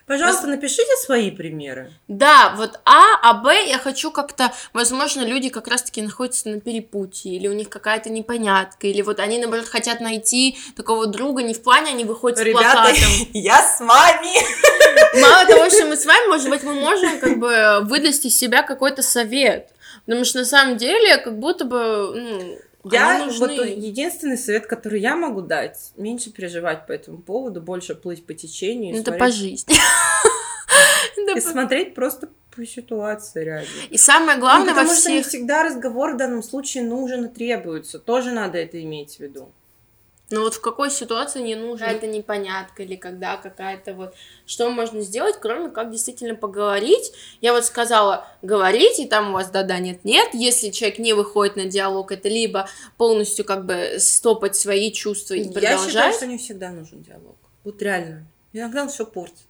Пожалуйста, напишите свои примеры. да, вот А, а Б я хочу как-то, возможно, люди как раз-таки находятся на перепутье, или у них какая-то непонятка, или вот они, наоборот, хотят найти такого друга, не в плане они выходят с Ребята, плакатом. я с вами! Мало того, что мы с вами, может быть, мы можем как бы выдать из себя какой-то совет. Потому что на самом деле, как будто бы, ну, Я нужны. вот единственный совет, который я могу дать, меньше переживать по этому поводу, больше плыть по течению. Это смотреть- по жизни. И смотреть просто по ситуации реально. И самое Ну, главное во потому что не всех... всегда разговор в данном случае нужен и требуется. Тоже надо это иметь в виду. Ну вот в какой ситуации не нужна эта непонятка или когда какая-то вот... Что можно сделать, кроме как действительно поговорить? Я вот сказала, говорить, и там у вас да-да, нет-нет. Если человек не выходит на диалог, это либо полностью как бы стопать свои чувства и Я продолжать. считаю, что не всегда нужен диалог. Вот реально. Иногда он все портит.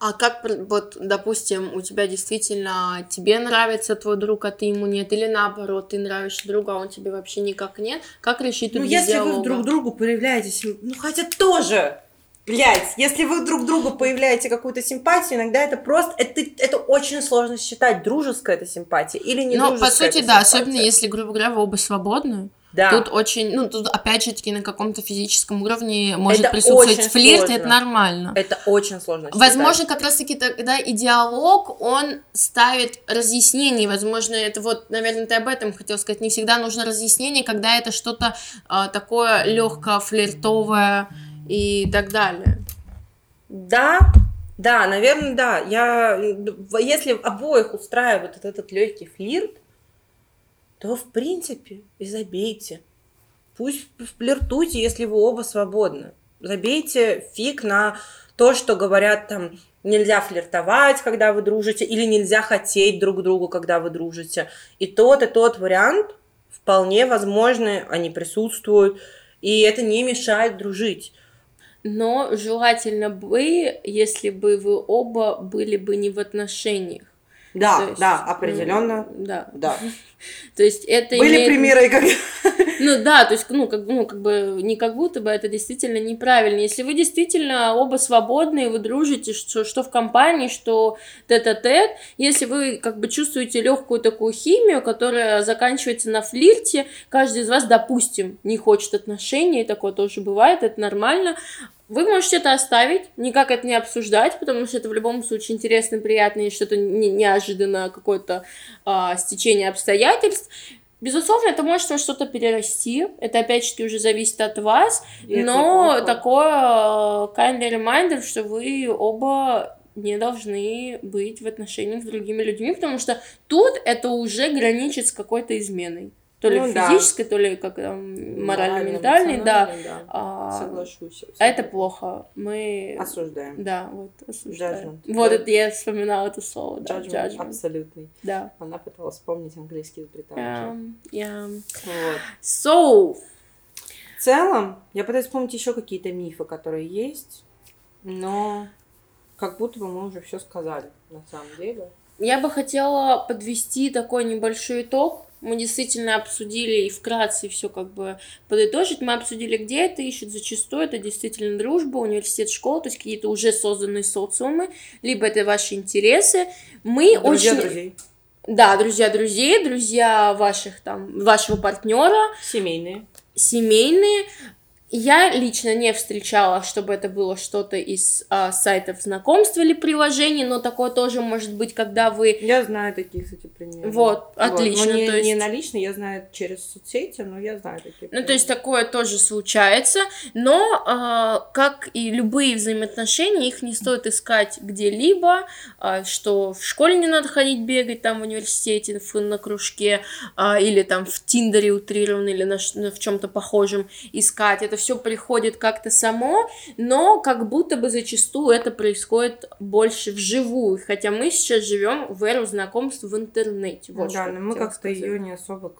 А как, вот, допустим, у тебя действительно тебе нравится твой друг, а ты ему нет, или наоборот, ты нравишься другу, а он тебе вообще никак нет? Как решить Ну, тут без если вы диалога? друг другу появляетесь, ну, хотя тоже, блядь, если вы друг другу появляете какую-то симпатию, иногда это просто, это, это очень сложно считать, дружеская это симпатия или не Ну, по сути, да, симпатия. особенно если, грубо говоря, вы оба свободны. Да. Тут очень, ну, тут опять же таки на каком-то физическом уровне может Это присутствовать флирт, сложно. это нормально. Это очень сложно считать. Возможно, как раз-таки тогда и диалог, он ставит разъяснение. Возможно, это вот, наверное, ты об этом хотел сказать. Не всегда нужно разъяснение, когда это что-то а, такое легкое, флиртовое и так далее. Да, да, наверное, да. Я, если обоих устраивает вот этот легкий флирт, то, в принципе, и забейте. Пусть флиртуйте, если вы оба свободны. Забейте фиг на то, что говорят там, нельзя флиртовать, когда вы дружите, или нельзя хотеть друг другу, когда вы дружите. И тот, и тот вариант вполне возможны, они присутствуют, и это не мешает дружить. Но желательно бы, если бы вы оба были бы не в отношениях. Да, То есть, да, ну, определенно. да. Да. То есть это Были имеет- примеры, когда... Ну да, то есть, ну как, ну, как бы, не как будто бы это действительно неправильно. Если вы действительно оба свободны, и вы дружите, что, что в компании, что тет-а-тет, если вы как бы чувствуете легкую такую химию, которая заканчивается на флирте, каждый из вас, допустим, не хочет отношений, такое тоже бывает, это нормально, вы можете это оставить, никак это не обсуждать, потому что это в любом случае интересно, приятно и что-то не- неожиданно какое-то а, стечение обстоятельств. Безусловно, это может во что-то перерасти. Это опять-таки уже зависит от вас. И но такое э, kindly reminder, что вы оба не должны быть в отношениях с другими людьми, потому что тут это уже граничит с какой-то изменой. То ли Ну да. физической, то ли как там, морально-ментальной, да. эмоциональный, А, Соглашусь. а это плохо. Мы... Осуждаем. Да, вот, осуждаем. Judgment. Вот Да. это я вспоминала это слово, да, Judgment judgment. абсолютный. Да. Она пыталась вспомнить английский изобретатель. Um, yeah. Вот. So, В целом, я пытаюсь вспомнить еще какие-то мифы, которые есть, но как будто бы мы уже все сказали, на самом деле. Я бы хотела подвести такой небольшой итог. Мы действительно обсудили и вкратце все как бы подытожить. Мы обсудили, где это ищут. Зачастую это действительно дружба, университет, школа, то есть какие-то уже созданные социумы, либо это ваши интересы. Мы Друзья очень... друзей. Да, друзья друзей, друзья ваших там, вашего партнера, Семейные. семейные. Я лично не встречала, чтобы это было что-то из а, сайтов знакомств или приложений, но такое тоже может быть, когда вы Я знаю таких, кстати, примеры. Вот, отлично, Но не, то есть- не на лично, я знаю через соцсети, но я знаю такие Ну, то есть такое тоже случается, но а, как и любые взаимоотношения, их не стоит искать где-либо, а, что в школе не надо ходить бегать, там в университете, в, на кружке, а, или там в Тиндере утрированно, или на, на- в чем-то похожем искать. Это все приходит как-то само, но как будто бы зачастую это происходит больше вживую, хотя мы сейчас живем в эру знакомств в интернете. Вот да, но мы как-то ее не особо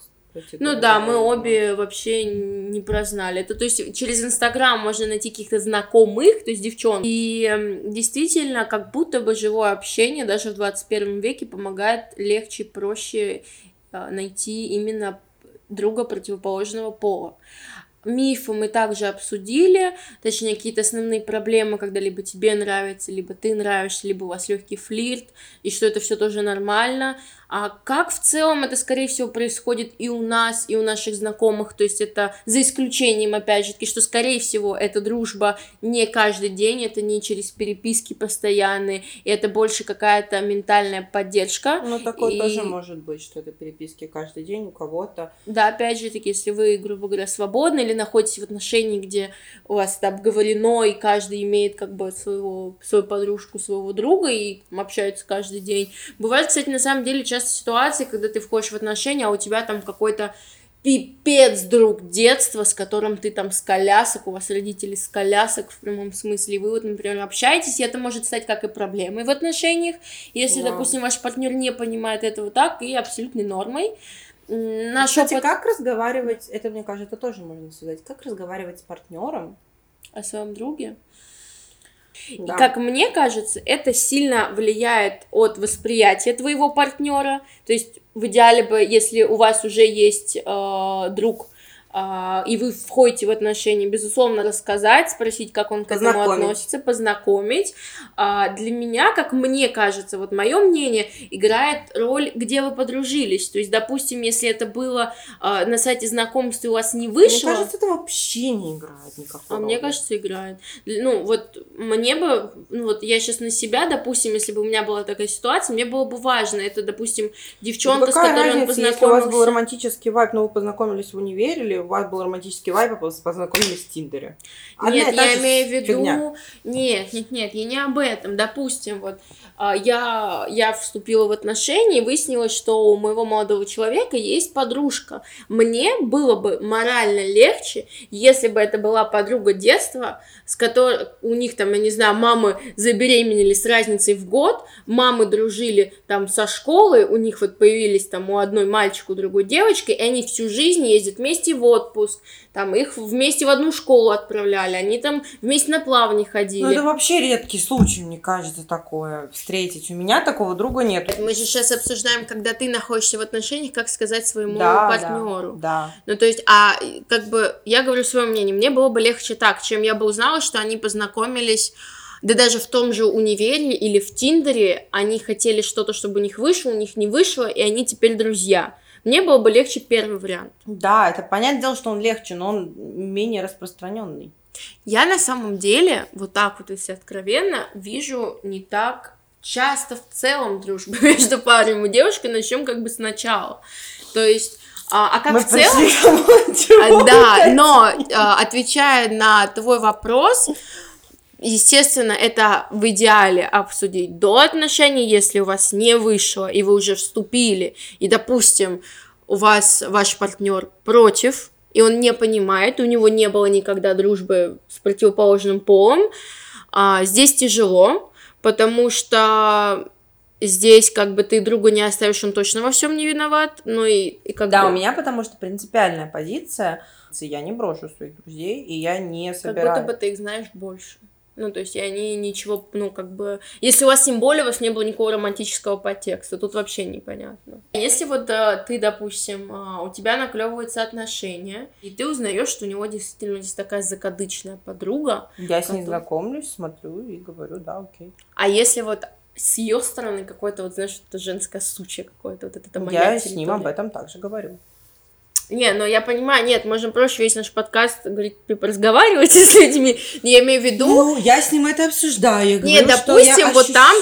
ну да, мы обе вообще не прознали. Это то есть через Инстаграм можно найти каких-то знакомых, то есть девчонок. И действительно, как будто бы живое общение даже в 21 веке помогает легче, проще а, найти именно друга противоположного пола. Мифы мы также обсудили, точнее, какие-то основные проблемы, когда либо тебе нравится, либо ты нравишься, либо у вас легкий флирт, и что это все тоже нормально. А как в целом это, скорее всего, происходит и у нас, и у наших знакомых, то есть это за исключением, опять же, что, скорее всего, эта дружба не каждый день, это не через переписки постоянные, и это больше какая-то ментальная поддержка. Ну, такое и... тоже может быть, что это переписки каждый день у кого-то. Да, опять же таки, если вы, грубо говоря, свободны или находитесь в отношении, где у вас это обговорено, и каждый имеет как бы своего, свою подружку, своего друга, и общаются каждый день. Бывает, кстати, на самом деле, часто часто ситуации, когда ты входишь в отношения, а у тебя там какой-то пипец друг детства, с которым ты там с колясок, у вас родители с колясок в прямом смысле, и вы вот, например, общаетесь, и это может стать как и проблемой в отношениях, если, wow. допустим, ваш партнер не понимает этого так, и абсолютной нормой. Наш Кстати, опыт... как разговаривать, это, мне кажется, тоже можно сказать, как разговаривать с партнером о своем друге? И как мне кажется, это сильно влияет от восприятия твоего партнера. То есть в идеале бы, если у вас уже есть э, друг, и вы входите в отношения, безусловно, рассказать, спросить, как он к этому относится, познакомить. А, для меня, как мне кажется, вот мое мнение, играет роль, где вы подружились. То есть, допустим, если это было а, на сайте знакомств и у вас не вышло... Мне кажется, это вообще не играет никакой А роли. мне кажется, играет. Ну, вот мне бы, ну вот я сейчас на себя, допустим, если бы у меня была такая ситуация, мне было бы важно, это, допустим, девчонка, ну, с которой разница, он познакомился... если у вас был романтический вайп, но вы познакомились в универе, или у вас был романтический вайп, а познакомились в Тиндере. Одна нет, я имею в виду... Фигня. Нет, нет, нет, я не об этом. Допустим, вот а, я, я вступила в отношения и выяснилось, что у моего молодого человека есть подружка. Мне было бы морально легче, если бы это была подруга детства, с которой у них там, я не знаю, мамы забеременели с разницей в год, мамы дружили там со школы, у них вот появились там у одной мальчик, у другой девочки, и они всю жизнь ездят вместе в отпуск, там их вместе в одну школу отправляли, они там вместе на плавание ходили. Ну, это вообще редкий случай, мне кажется, такое встретить. У меня такого друга нет. Мы же сейчас обсуждаем, когда ты находишься в отношениях, как сказать своему да, партнеру. Да, да. Ну, то есть, а как бы я говорю свое мнение, мне было бы легче так, чем я бы узнала, что они познакомились да даже в том же универе или в Тиндере они хотели что-то, чтобы у них вышло, у них не вышло, и они теперь друзья. Мне было бы легче первый вариант. Да, это понятное дело, что он легче, но он менее распространенный. Я на самом деле, вот так вот, если откровенно, вижу не так часто в целом дружбу между парнем и девушкой, начнем как бы сначала. То есть а, а как Мы в целом? А, да, но а, отвечая на твой вопрос, Естественно, это в идеале обсудить до отношений, если у вас не вышло, и вы уже вступили, и, допустим, у вас ваш партнер против, и он не понимает, у него не было никогда дружбы с противоположным полом, а, здесь тяжело, потому что здесь как бы ты друга не оставишь, он точно во всем не виноват, ну и, и как Да, бы... у меня потому что принципиальная позиция, я не брошу своих друзей, и я не собираю... Как будто бы ты их знаешь больше. Ну, то есть, и они ничего, ну, как бы... Если у вас тем более, у вас не было никакого романтического подтекста, тут вообще непонятно. Если вот да, ты, допустим, а, у тебя наклевываются отношения, и ты узнаешь, что у него действительно есть такая закадычная подруга. Я с ней знакомлюсь, смотрю и говорю, да, окей. А если вот с ее стороны какой-то, вот, знаешь, это женское сучье какое-то, вот это моя Я с ним об этом также говорю. Не, ну я понимаю, нет, можем проще весь наш подкаст говорить, типа, разговаривайте с людьми. Я имею в виду... Ну, я с ним это обсуждаю. Я нет, говорю, допустим, я вот ощущ... там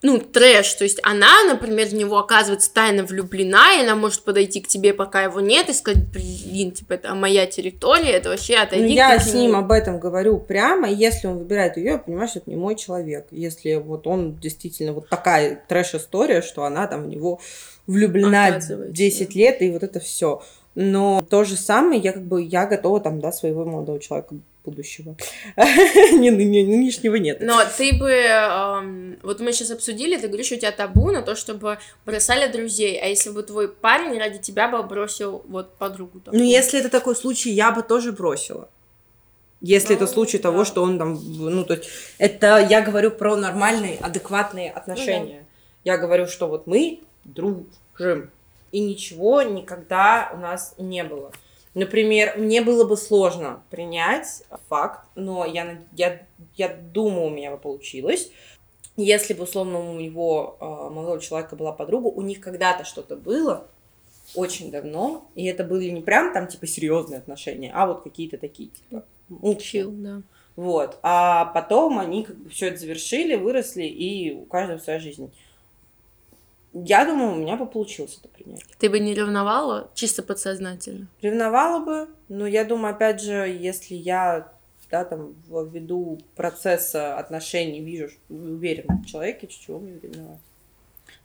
ну, трэш, то есть она, например, в него оказывается тайно влюблена, и она может подойти к тебе, пока его нет, и сказать, блин, типа, это моя территория, это вообще отойди ну, я с ним об этом говорю прямо, если он выбирает ее, я понимаю, что это не мой человек, если вот он действительно вот такая трэш-история, что она там в него влюблена 10 лет, и вот это все. Но то же самое, я как бы, я готова там, да, своего молодого человека будущего. не, не, нынешнего нет. Но ты бы, эм, вот мы сейчас обсудили, ты говоришь, у тебя табу на то, чтобы бросали друзей, а если бы твой парень ради тебя бы бросил вот подругу? Такую? Ну, если это такой случай, я бы тоже бросила. Если ну, это случай да. того, что он там, ну, то есть, это я говорю про нормальные, адекватные отношения. Ну, да. Я говорю, что вот мы дружим, и ничего никогда у нас не было. Например, мне было бы сложно принять факт, но я, я, я думаю, у меня бы получилось. Если бы, условно, у него, э, молодого человека, была подруга, у них когда-то что-то было, очень давно, и это были не прям там, типа, серьезные отношения, а вот какие-то такие, типа, Учил, да. Вот. А потом они как бы все это завершили, выросли, и у каждого своя жизнь. Я думаю, у меня бы получилось это принять. Ты бы не ревновала чисто подсознательно? Ревновала бы, но я думаю, опять же, если я да, там, ввиду процесса отношений вижу, уверена в человеке, чего мне ревновать.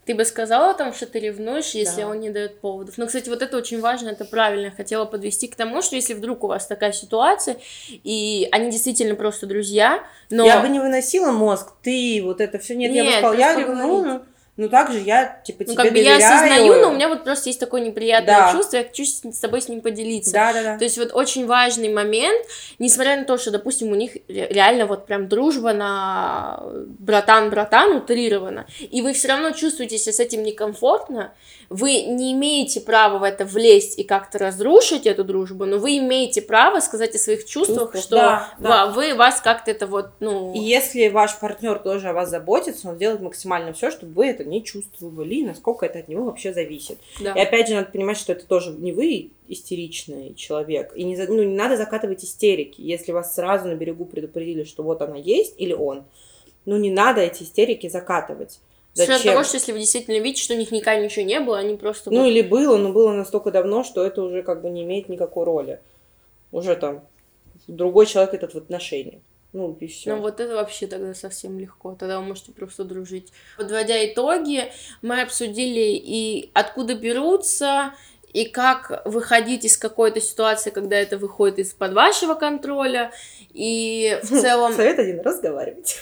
Ты бы сказала там, что ты ревнуешь, если да. он не дает поводов. Но, кстати, вот это очень важно, это правильно. Я хотела подвести к тому, что если вдруг у вас такая ситуация, и они действительно просто друзья, но... Я бы не выносила мозг, ты, вот это все нет, нет я бы сказала, я ревную, ну, также я, типа, ну, тебе как бы доверяю. я осознаю, но у меня вот просто есть такое неприятное да. чувство, я хочу с тобой с ним поделиться. Да, да, да. То есть вот очень важный момент, несмотря на то, что, допустим, у них реально вот прям дружба на братан-братан утрирована, и вы все равно чувствуете себя с этим некомфортно, вы не имеете права в это влезть и как-то разрушить эту дружбу, но вы имеете право сказать о своих чувствах, что да, да. вы вас как-то это вот, ну... И если ваш партнер тоже о вас заботится, он делает максимально все, чтобы вы это не чувствовали, насколько это от него вообще зависит. Да. И опять же, надо понимать, что это тоже не вы истеричный человек. И не, ну, не надо закатывать истерики. Если вас сразу на берегу предупредили, что вот она есть или он, ну не надо эти истерики закатывать. Зачем? С того, что если вы действительно видите, что у них никогда ничего не было, они просто... Ну, или было, но было настолько давно, что это уже как бы не имеет никакой роли. Уже там другой человек этот в отношениях. Ну, и все. Ну, вот это вообще тогда совсем легко. Тогда вы можете просто дружить. Подводя итоги, мы обсудили и откуда берутся, и как выходить из какой-то ситуации, когда это выходит из-под вашего контроля, и в целом... Совет один, разговаривать.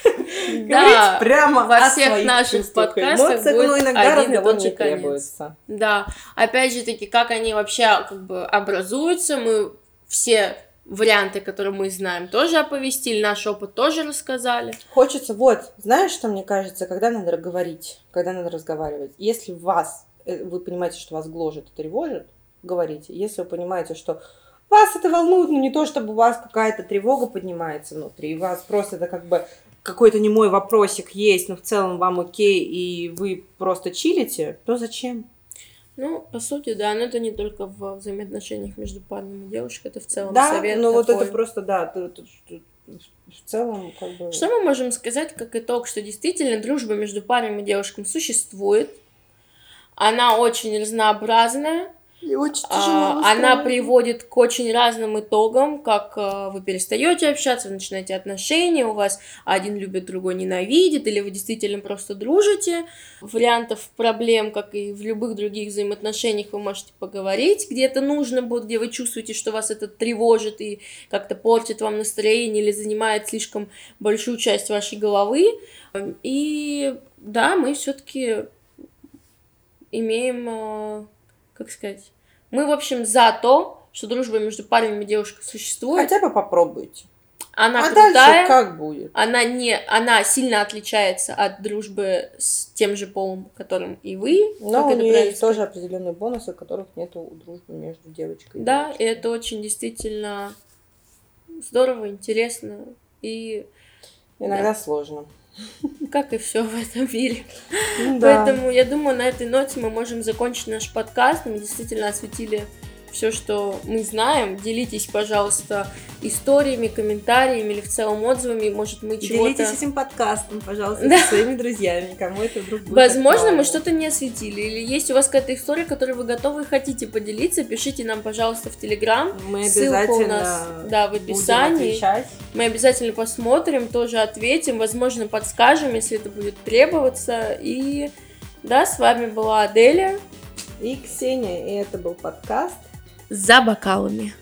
Да, прямо во всех наших подкастах будет один и тот же конец. Да, опять же таки, как они вообще как бы образуются, мы все варианты, которые мы знаем, тоже оповестили, наш опыт тоже рассказали. Хочется, вот, знаешь, что мне кажется, когда надо говорить, когда надо разговаривать, если вас, вы понимаете, что вас гложет и тревожит, говорите. Если вы понимаете, что вас это волнует, ну не то, чтобы у вас какая-то тревога поднимается внутри, у вас просто это как бы какой-то немой вопросик есть, но в целом вам окей, и вы просто чилите, то зачем? Ну, по сути, да, но это не только в взаимоотношениях между парнем и девушкой, это в целом да, совет ну вот это просто, да, в целом как бы... Что мы можем сказать как итог, что действительно дружба между парнем и девушкой существует, она очень разнообразная, и очень тяжело а, она приводит к очень разным итогам, как а, вы перестаете общаться, вы начинаете отношения, у вас один любит, другой ненавидит, или вы действительно просто дружите. Вариантов проблем, как и в любых других взаимоотношениях, вы можете поговорить, где это нужно будет, где вы чувствуете, что вас это тревожит и как-то портит вам настроение или занимает слишком большую часть вашей головы. И да, мы все-таки имеем а, как сказать, мы, в общем, за то, что дружба между парнем и девушкой существует. Хотя бы попробуйте. Она а крутая. дальше как будет? Она не, она сильно отличается от дружбы с тем же полом, которым и вы. Но у нее есть тоже определенные бонусы, которых нет у дружбы между девочкой и Да, девочкой. и это очень действительно здорово, интересно и иногда да. сложно. Как и все в этом мире. Ну да. Поэтому я думаю, на этой ноте мы можем закончить наш подкаст. Мы действительно осветили все, что мы знаем. Делитесь, пожалуйста, историями, комментариями или в целом отзывами. Может, мы чего-то... Делитесь этим подкастом, пожалуйста, да. со своими друзьями, кому это вдруг будет Возможно, актуально. мы что-то не осветили. Или есть у вас какая-то история, которой вы готовы и хотите поделиться, пишите нам, пожалуйста, в Телеграм. Мы Ссылка у нас да, в описании. Мы обязательно посмотрим, тоже ответим, возможно, подскажем, если это будет требоваться. И да, с вами была Аделя. И Ксения, и это был подкаст за бокалами.